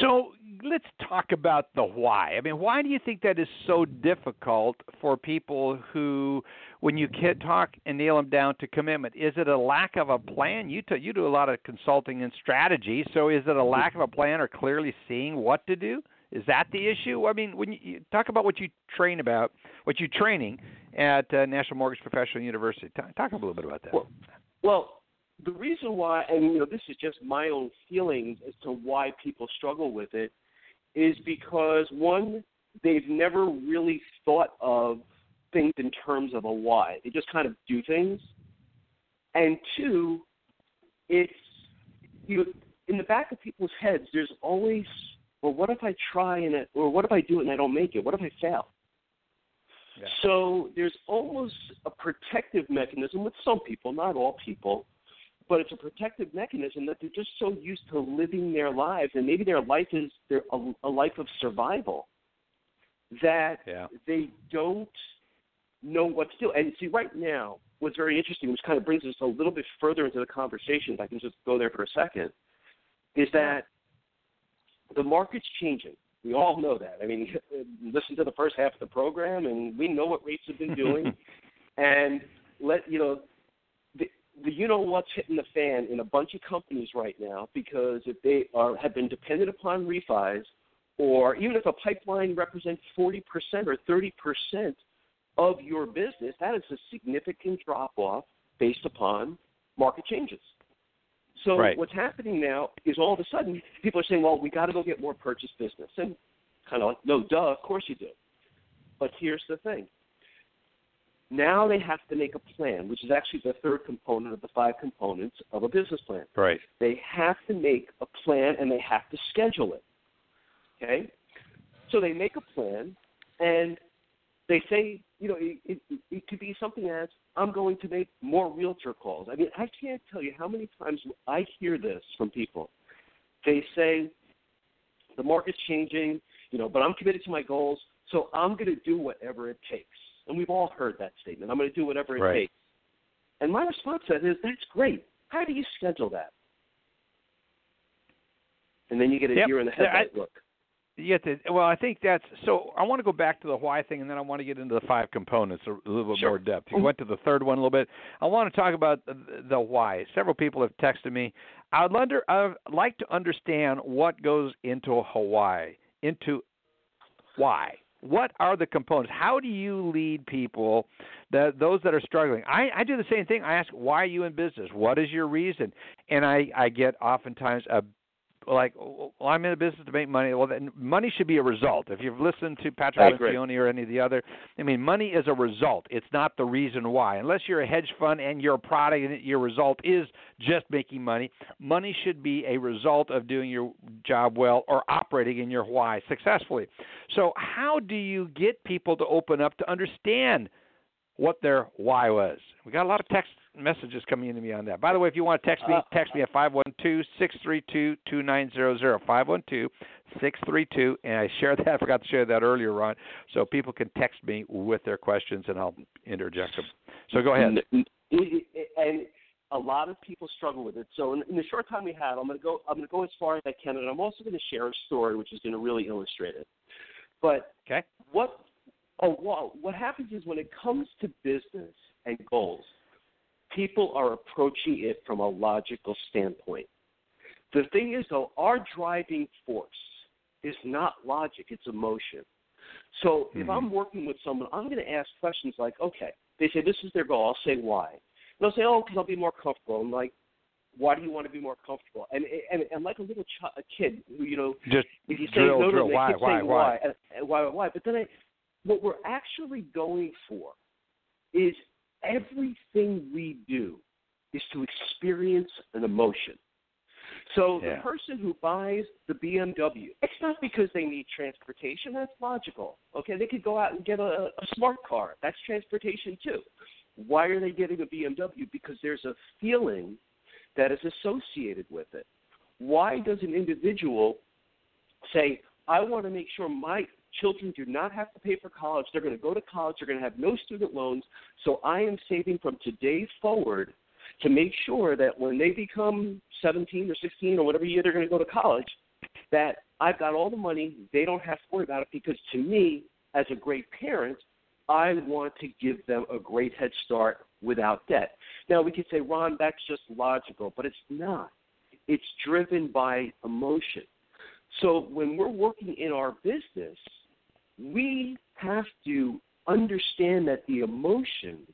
So let's talk about the why. I mean, why do you think that is so difficult for people who, when you can talk and nail them down to commitment, is it a lack of a plan? You t- you do a lot of consulting and strategy, so is it a lack of a plan or clearly seeing what to do? Is that the issue? I mean, when you, you talk about what you train about, what you're training at uh, National Mortgage Professional University, talk, talk a little bit about that.
Well, well, the reason why, and you know, this is just my own feelings as to why people struggle with it, is because one, they've never really thought of things in terms of a why. They just kind of do things, and two, it's you know, in the back of people's heads. There's always, well, what if I try and it, or what if I do it and I don't make it? What if I fail?
Yeah.
So there's almost a protective mechanism with some people, not all people, but it's a protective mechanism that they're just so used to living their lives, and maybe their life is their, a, a life of survival that
Yeah.
they don't know what to do. And see, right now, what's very interesting, which kind of brings us a little bit further into the conversation, if I can just go there for a second, is that the market's changing. We all know that. I mean, listen to the first half of the program, and we know what rates have been doing. and let you know, the, you know what's hitting the fan in a bunch of companies right now because if they are have been dependent upon refis, or even if a pipeline represents 40% or 30% of your business, that is a significant drop off based upon market changes. So
Right.
what's happening now is all of a sudden people are saying, "Well, we got to go get more purchase business," and kind of like, "No, duh, of course you do." But here's the thing: now they have to make a plan, which is actually the third component of the five components of a business plan.
Right.
They have to make a plan and they have to schedule it. Okay? So they make a plan and they say, you know, it, it, it could be something as, I'm going to make more realtor calls. I mean, I can't tell you how many times I hear this from people. They say, the market's changing, you know, but I'm committed to my goals, so I'm going to do whatever it takes. And we've all heard that statement. I'm going to do whatever it
Right.
takes. And my response to that is, that's great. How do you schedule that? And then you get a
Yep.
deer in the
Yeah, I-
headlight look.
To, well, I think that's so. I want to go back to the why thing, and then I want to get into the five components a, a little bit
Sure.
more depth. You mm-hmm. went to the third one a little bit. I want to talk about the, the why. Several people have texted me. I'd like to understand what goes into a why, into why. What are the components? How do you lead people, that those that are struggling? I, I do the same thing. I ask, why are you in business? What is your reason? And I, I get oftentimes a like well I'm in a business to make money. Well, then money should be a result. If you've listened to Patrick. Lencioni or any of the other, I mean, money is a result. It's not the reason why. Unless you're a hedge fund and your product and your result is just making money, money should be a result of doing your job well or operating in your why successfully. So, how do you get people to open up to understand what their why was? We got a lot of text messages coming into me on that. By the way, if you want to text me,
Uh,
text me at 512-632-2900, 512-632, and I shared that, I forgot to share that earlier, Ron, so people can text me with their questions and I'll interject them. So go ahead.
N- n- it- it- and a lot of people struggle with it. So in, in the short time we have, I'm going to go. I'm going to go as far as I can, and I'm also going to share a story which is going to really illustrate it. But
Okay.
what? Oh, wow. What happens is when it comes to business and goals, people are approaching it from a logical standpoint. The thing is, though, our driving force is not logic; it's emotion. So if
Mhm.
I'm working with someone, I'm going to ask questions like, okay, they say this is their goal. I'll say why. And they'll say, oh, because I'll be more comfortable. I'm like, why do you want to be more comfortable? And and, and like a little ch- a kid who you know,
Just
if you say
drill,
no,
drill.
no, they
Why, why,
saying
why?
and, and why, why. But then I, what we're actually going for is everything we do is to experience an emotion. So
Yeah.
the person who buys the BMW, it's not because they need transportation. That's logical. Okay, they could go out and get a, a smart car. That's transportation too. Why are they getting a BMW? Because there's a feeling that is associated with it. Why does an individual say, I want to make sure my children do not have to pay for college. They're going to go to college. They're going to have no student loans. So I am saving from today forward to make sure that when they become 17 or 16 or whatever year they're going to go to college, that I've got all the money. They don't have to worry about it because to me, as a great parent, I want to give them a great head start without debt. Now we could say, Ron, that's just logical, but it's not. It's driven by emotion. So when we're working in our business, we have to understand that the emotions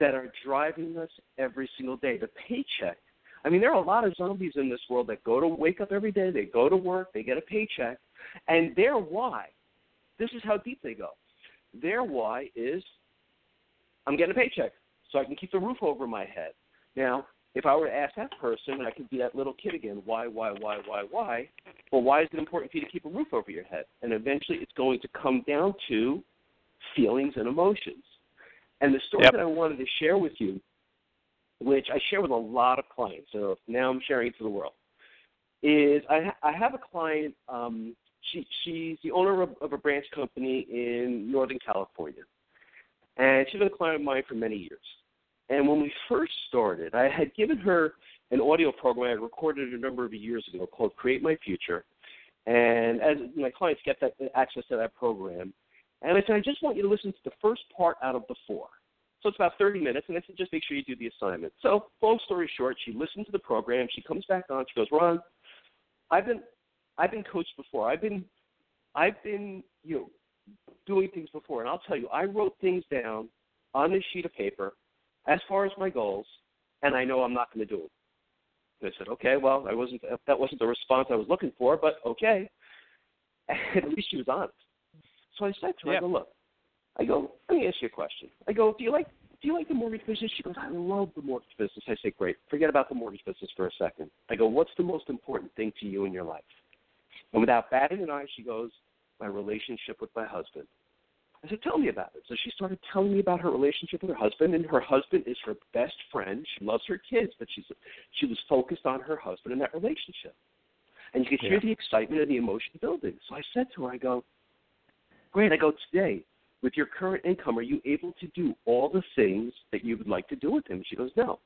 that are driving us every single day, the paycheck. I mean, there are a lot of zombies in this world that go to wake up every day, they go to work, they get a paycheck, and their why, this is how deep they go. Their why is I'm getting a paycheck so I can keep the roof over my head. Now, if I were to ask that person, I could be that little kid again. Why, why, why, why, why? Well, why is it important for you to keep a roof over your head? And eventually, it's going to come down to feelings and emotions. And the story
Yep.
that I wanted to share with you, which I share with a lot of clients, so now I'm sharing it to the world, is I, ha- I have a client. Um, she, she's the owner of, of a branch company in Northern California, and she's been a client of mine for many years. And when we first started, I had given her an audio program I had recorded a number of years ago called Create My Future. And as my clients get that access to that program, and I said, I just want you to listen to the first part out of the four. So it's about 30 minutes, and I said, just make sure you do the assignment. So, long story short, she listened to the program. She comes back on. She goes, Ron, I've been, I've been coached before. I've been, I've been, you know, doing things before, and I'll tell you, I wrote things down on this sheet of paper as far as my goals, and I know I'm not going to do them. And I said, okay, well, I wasn't, that wasn't the response I was looking for, but okay. At least she was honest. So I said to her,
Yep.
I go, look, I go, let me ask you a question. I go, do you like do you like the mortgage business? She goes, I love the mortgage business. I say, great. Forget about the mortgage business for a second. I go, what's the most important thing to you in your life? And without batting an eye, she goes, my relationship with my husband. I said, tell me about it. So she started telling me about her relationship with her husband, and her husband is her best friend. She loves her kids, but she's she was focused on her husband and that relationship. And you could hear
Yeah.
the excitement and the emotion building. So I said to her, I go, great. I go, today, with your current income, are you able to do all the things that you would like to do with him? She goes, no.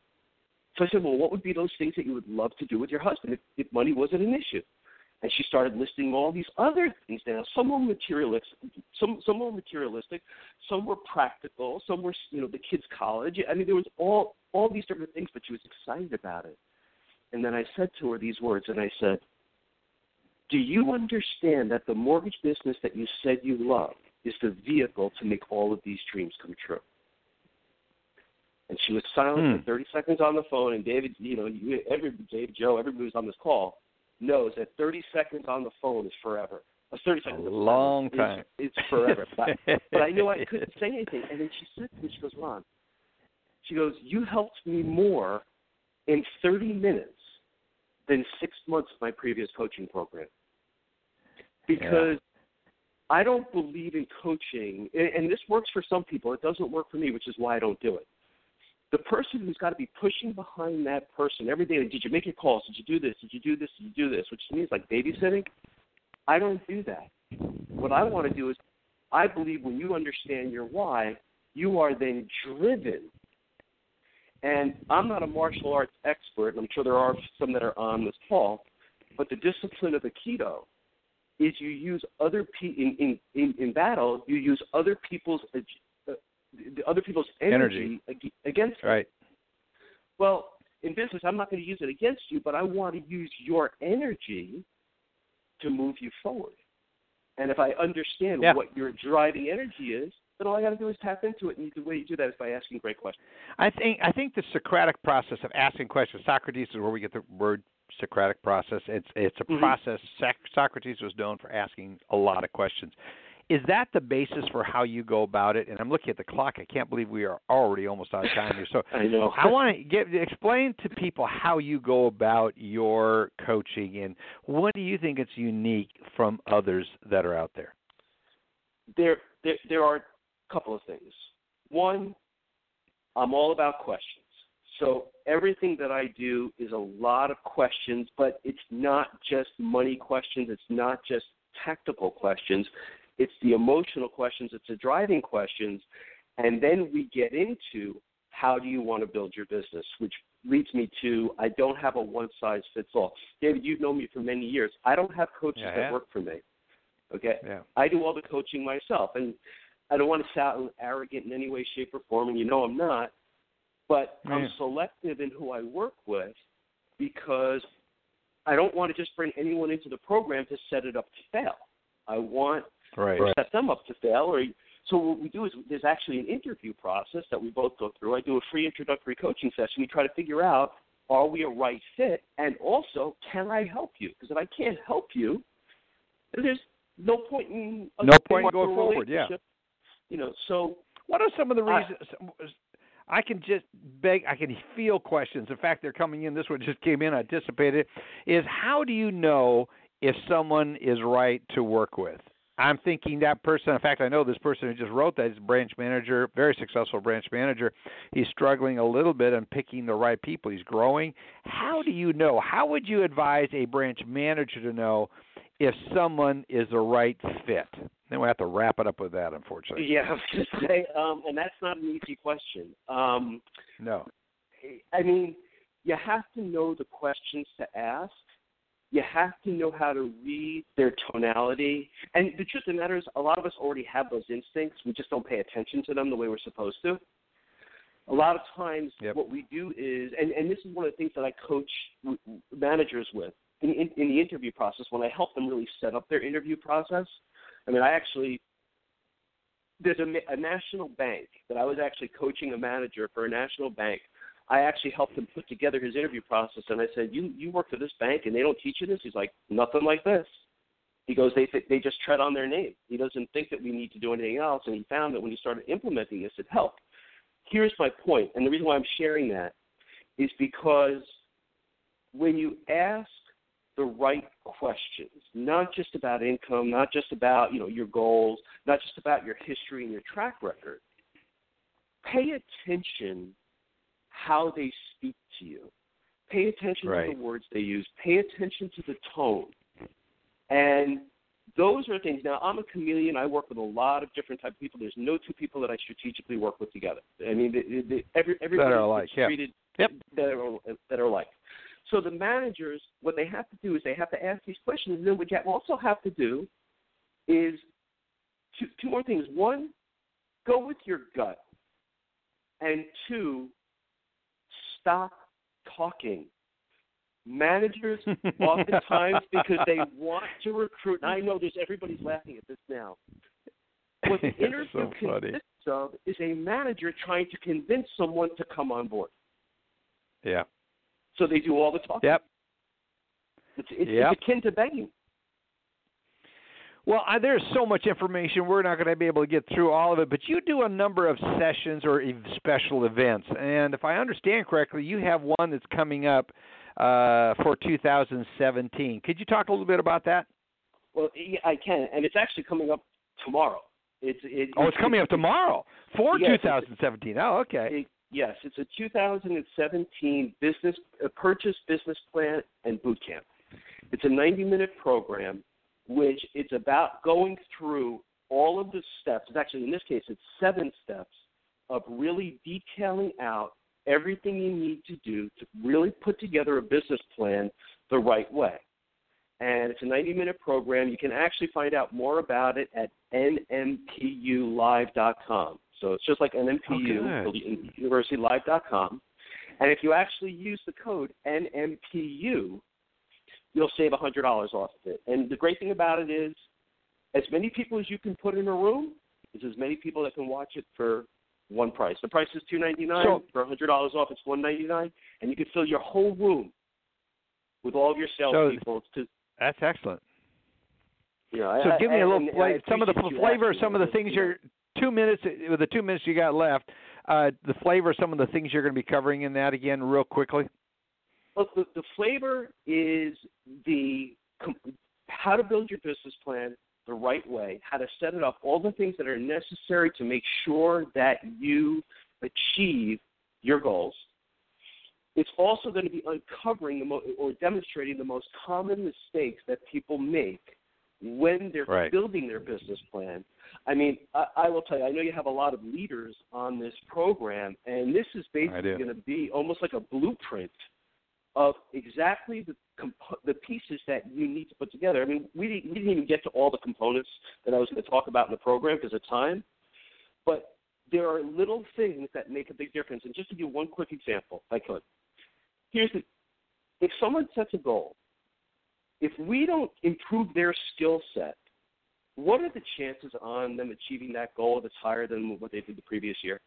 So I said, well, what would be those things that you would love to do with your husband if, if money wasn't an issue? And she started listing all these other things down. Some were materialistic, some some were materialistic, some were practical, some were you know the kids' college. I mean, there was all all these different things, but she was excited about it. And then I said to her these words, and I said, "Do you understand that the mortgage business that you said you love is the vehicle to make all of these dreams come true?" And she was silent hmm. for 30 seconds on the phone. And David, you know, you, every Dave, Joe, everybody who's on this call knows that 30 seconds on the phone is forever. A 30 seconds of
long time.
Is, it's forever. but, but I knew I couldn't say anything. And then she said to me, she goes, Ron, she goes, you helped me more in 30 minutes than six months of my previous coaching program. Because I don't believe in coaching, and, and this works for some people. It doesn't work for me, which is why I don't do it. The person who's got to be pushing behind that person every day. Did you make your calls? Did you do this? Did you do this? Did you do this? Which to me is like babysitting. I don't do that. What I want to do is, I believe when you understand your why, you are then driven. And I'm not a martial arts expert, and I'm sure there are some that are on this call, but the discipline of Aikido is you use other pe- in, in, in, in battle, you use other people's the other people's energy, ag- against you.
Right.
Well, in business, I'm not going to use it against you, but I want to use your energy to move you forward. And if I understand
Yeah.
what your driving energy is, then all I got to do is tap into it. And the way you do that is by asking great questions.
I think I think the Socratic process of asking questions. Socrates is where we get the word Socratic process. It's it's a
Mhm.
process. Socrates was known for asking a lot of questions. Is that the basis for how you go about it? And I'm looking at the clock. I can't believe we are already almost out of time here. So
I know.
I want to get explain to people how you go about your coaching and what do you think it's unique from others that are out there?
there, there there are a couple of things. One, I'm all about questions. So everything that I do is a lot of questions, but it's not just money questions. It's not just tactical questions. It's the emotional questions. It's the driving questions, and then we get into how do you want to build your business, which leads me to I don't have a one size fits all. David, you've known me for many years. I don't have coaches
Yeah,
that work for me. Okay,
Yeah.
I do all the coaching myself, and I don't want to sound arrogant in any way, shape, or form, and you know I'm not. But I'm selective in who I work with because I don't want to just bring anyone into the program to set it up to fail. I want
Right.
to set them up to fail. Or so what we do is there's actually an interview process that we both go through. I do a free introductory coaching session. We try to figure out are we a right fit, and also can I help you? Because if I can't help you, there's no point in
No point in going forward, yeah.
You know, so
What are some of the
I-
reasons? I can just beg. I can feel questions. In fact, they're coming in. This one just came in. I anticipated. Is how do you know if someone is right to work with? I'm thinking that person. In fact, I know this person who just wrote that is a branch manager, very successful branch manager. He's struggling a little bit on picking the right people. He's growing. How do you know? How would you advise a branch manager to know if someone is the right fit? Then we have to wrap it up with that, unfortunately.
yeah, I was going to say, um, and that's not an easy question. Um,
No.
I mean, you have to know the questions to ask. You have to know how to read their tonality. And the truth of the matter is, a lot of us already have those instincts. We just don't pay attention to them the way we're supposed to. a lot of times
Yep.
what we do is, and, and this is one of the things that I coach managers with in, in, in the interview process when I help them really set up their interview process. I mean, I actually there's a, a national bank that I was actually coaching a manager for a national bank. I actually helped him put together his interview process, and I said, "You you work for this bank, and they don't teach you this." He's like, "Nothing like this." He goes, "They they just tread on their name." He doesn't think that we need to do anything else, and he found that when he started implementing this, it helped. Here's my point, and the reason why I'm sharing that is because when you ask the right questions, not just about income, not just about you know your goals, not just about your history and your track record. Pay attention how they speak to you. Pay attention
Right.
to the words they use. Pay attention to the tone. And those are things. Now, I'm a chameleon. I work with a lot of different type of people. There's no two people that I strategically work with together. I mean, the, the, every everybody
That are alike,
treated
Yep.
that are that are alike. So the managers, what they have to do is they have to ask these questions. And then what you also have to do is two, two more things. One, go with your gut. And two, stop talking. Managers oftentimes because they want to recruit. And I know there's everybody's laughing at this now. What the interview
so
consists of is a manager trying to convince someone to come on board.
Yeah.
So they do all the talking.
Yep.
It's, it's,
Yep.
it's akin to begging.
Well, I, there's so much information. We're not going to be able to get through all of it, but you do a number of sessions or ev- special events. And if I understand correctly, you have one that's coming up uh, for 2017. Could you talk a little bit about that?
Well, yeah, I can, and it's actually coming up tomorrow. It's it,
Oh, it's coming up tomorrow for
Yes,
2017. Oh, okay.
It, yes, it's a 2017 business uh, purchase business plan and boot camp. It's a 90-minute program, which it's about going through all of the steps. It's actually in this case, it's seven steps of really detailing out everything you need to do to really put together a business plan the right way. And it's a 90 minute program. You can actually find out more about it at nmpulive.com. So it's just like NMPU,
Oh,
universitylive.com. And if you actually use the code NMPU, you'll save a $100 off of it. And the great thing about it is, as many people as you can put in a room is as many people that can watch it for one price. The price is two ninety nine.
So-
for $100 off, it's one ninety nine, and you can fill your whole room with all of your salespeople. It's to
That's excellent.
you know,
So
I-
give me a little
I
some of the flavor, some of the things
you
you're two minutes with the two minutes you got left. Uh, the flavor, some of the things you're going to be covering in that again, real quickly.
Well, the, the flavor is the how to build your business plan the right way, how to set it up, all the things that are necessary to make sure that you achieve your goals. It's also going to be uncovering the mo- or demonstrating the most common mistakes that people make when they're
Right.
building their business plan. I mean, I, I will tell you, I know you have a lot of leaders on this program, and this is basically going to be almost like a blueprint of exactly the the pieces that you need to put together. I mean, we didn't, we didn't even get to all the components that I was going to talk about in the program because of time, but there are little things that make a big difference. And just to give one quick example, if I could. Here's the: if someone sets a goal, if we don't improve their skill set, what are the chances on them achieving that goal that's higher than what they did the previous year?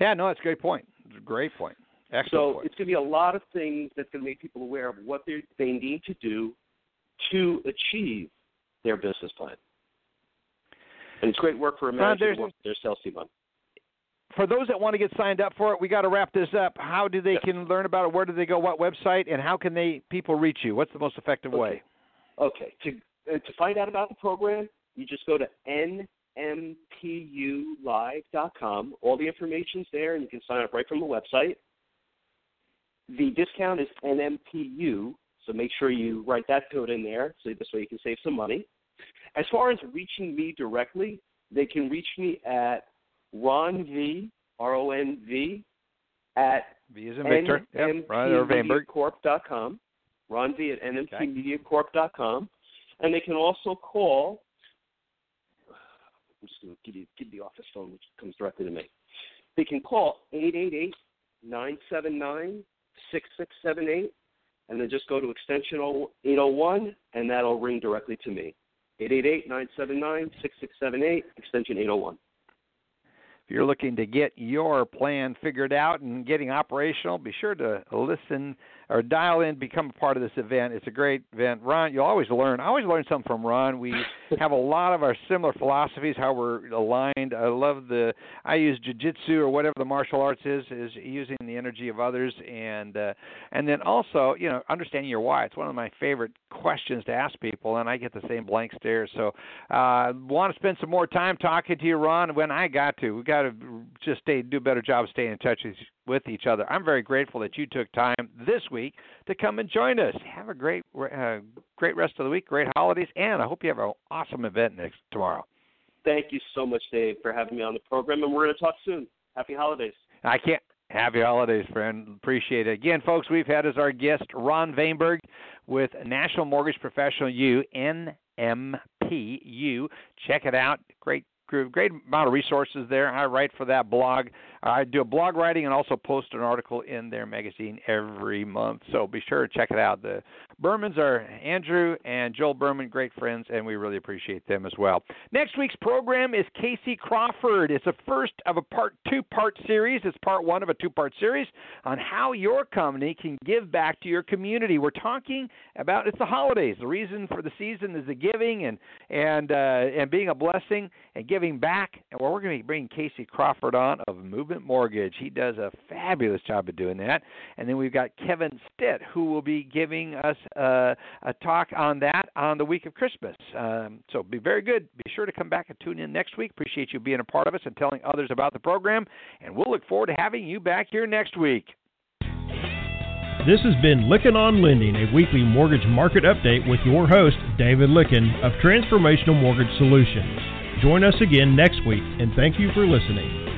Yeah, no, that's a great point. A great point. Excellent
so
point.
it's going to be a lot of things that's going to make people aware of what they they need to do to achieve their business plan. And it's great work for manager to work their sales team on.
For those that want to get signed up for it, we got to wrap this up. How do they
Yes.
can learn about it? Where do they go? What website? And how can they people reach you? What's the most effective
Okay.
way?
Okay. To uh, to find out about the program, you just go to nmpulive.com. All the information's there, and you can sign up right from the website. The discount is NMPU, so make sure you write that code in there, so this way you can save some money. As far as reaching me directly, they can reach me at Ron V R O N V at
V is in Victor. Yep. Ron or Vaimberg.
nmpmediacorp.com. Ron V at nmpmediacorp.com. And they can also call. I'm just going to give you give the office phone, which comes directly to me. they can call 888 979 6678 and then just go to extension 801 and that'll ring directly to me. 888 979 6678, extension 801.
If you're looking to get your plan figured out and getting operational, be sure to listen or dial in, become a part of this event. It's a great event. Ron, you'll always learn. I always learn something from Ron. We have a lot of our similar philosophies, how we're aligned. I love the I use jiu-jitsu or whatever the martial arts is is using the energy of others and uh and then also, you know, understanding your why. It's one of my favorite questions to ask people and I get the same blank stare. So, uh want to spend some more time talking to you Ron when I got to. We got to just stay do a better job of staying in touch with with each other. I'm very grateful that you took time this week to come and join us. Have a great uh, great rest of the week, great holidays, and I hope you have an awesome event next tomorrow.
Thank you so much, Dave, for having me on the program, and we're going to talk soon. Happy holidays.
I can't. Happy holidays, friend. Appreciate it. Again, folks, we've had as our guest Ron Vaimberg with National Mortgage Professional U, NMPU. Check it out. Great great amount of resources there. I write for that blog. I do a blog writing and also post an article in their magazine every month. So be sure to check it out. The Bermans are Andrew and Joel Berman, great friends, and we really appreciate them as well. Next week's program is Casey Crawford. It's the first of a part two part series. It's part one of a two part series on how your company can give back to your community. We're talking about it's the holidays. The reason for the season is the giving and and uh, and being a blessing and giving back. And we're going to be bringing Casey Crawford on of Movement Mortgage. He does a fabulous job of doing that. And then we've got Kevin Stitt who will be giving us uh, a talk on that on the week of Christmas. Um, so be very good. Be sure to come back and tune in next week. Appreciate you being a part of us and telling others about the program. And we'll look forward to having you back here next week.
This has been Lykken on Lending, a weekly mortgage market update with your host, David Lykken of Transformational Mortgage Solutions. Join us again next week, and thank you for listening.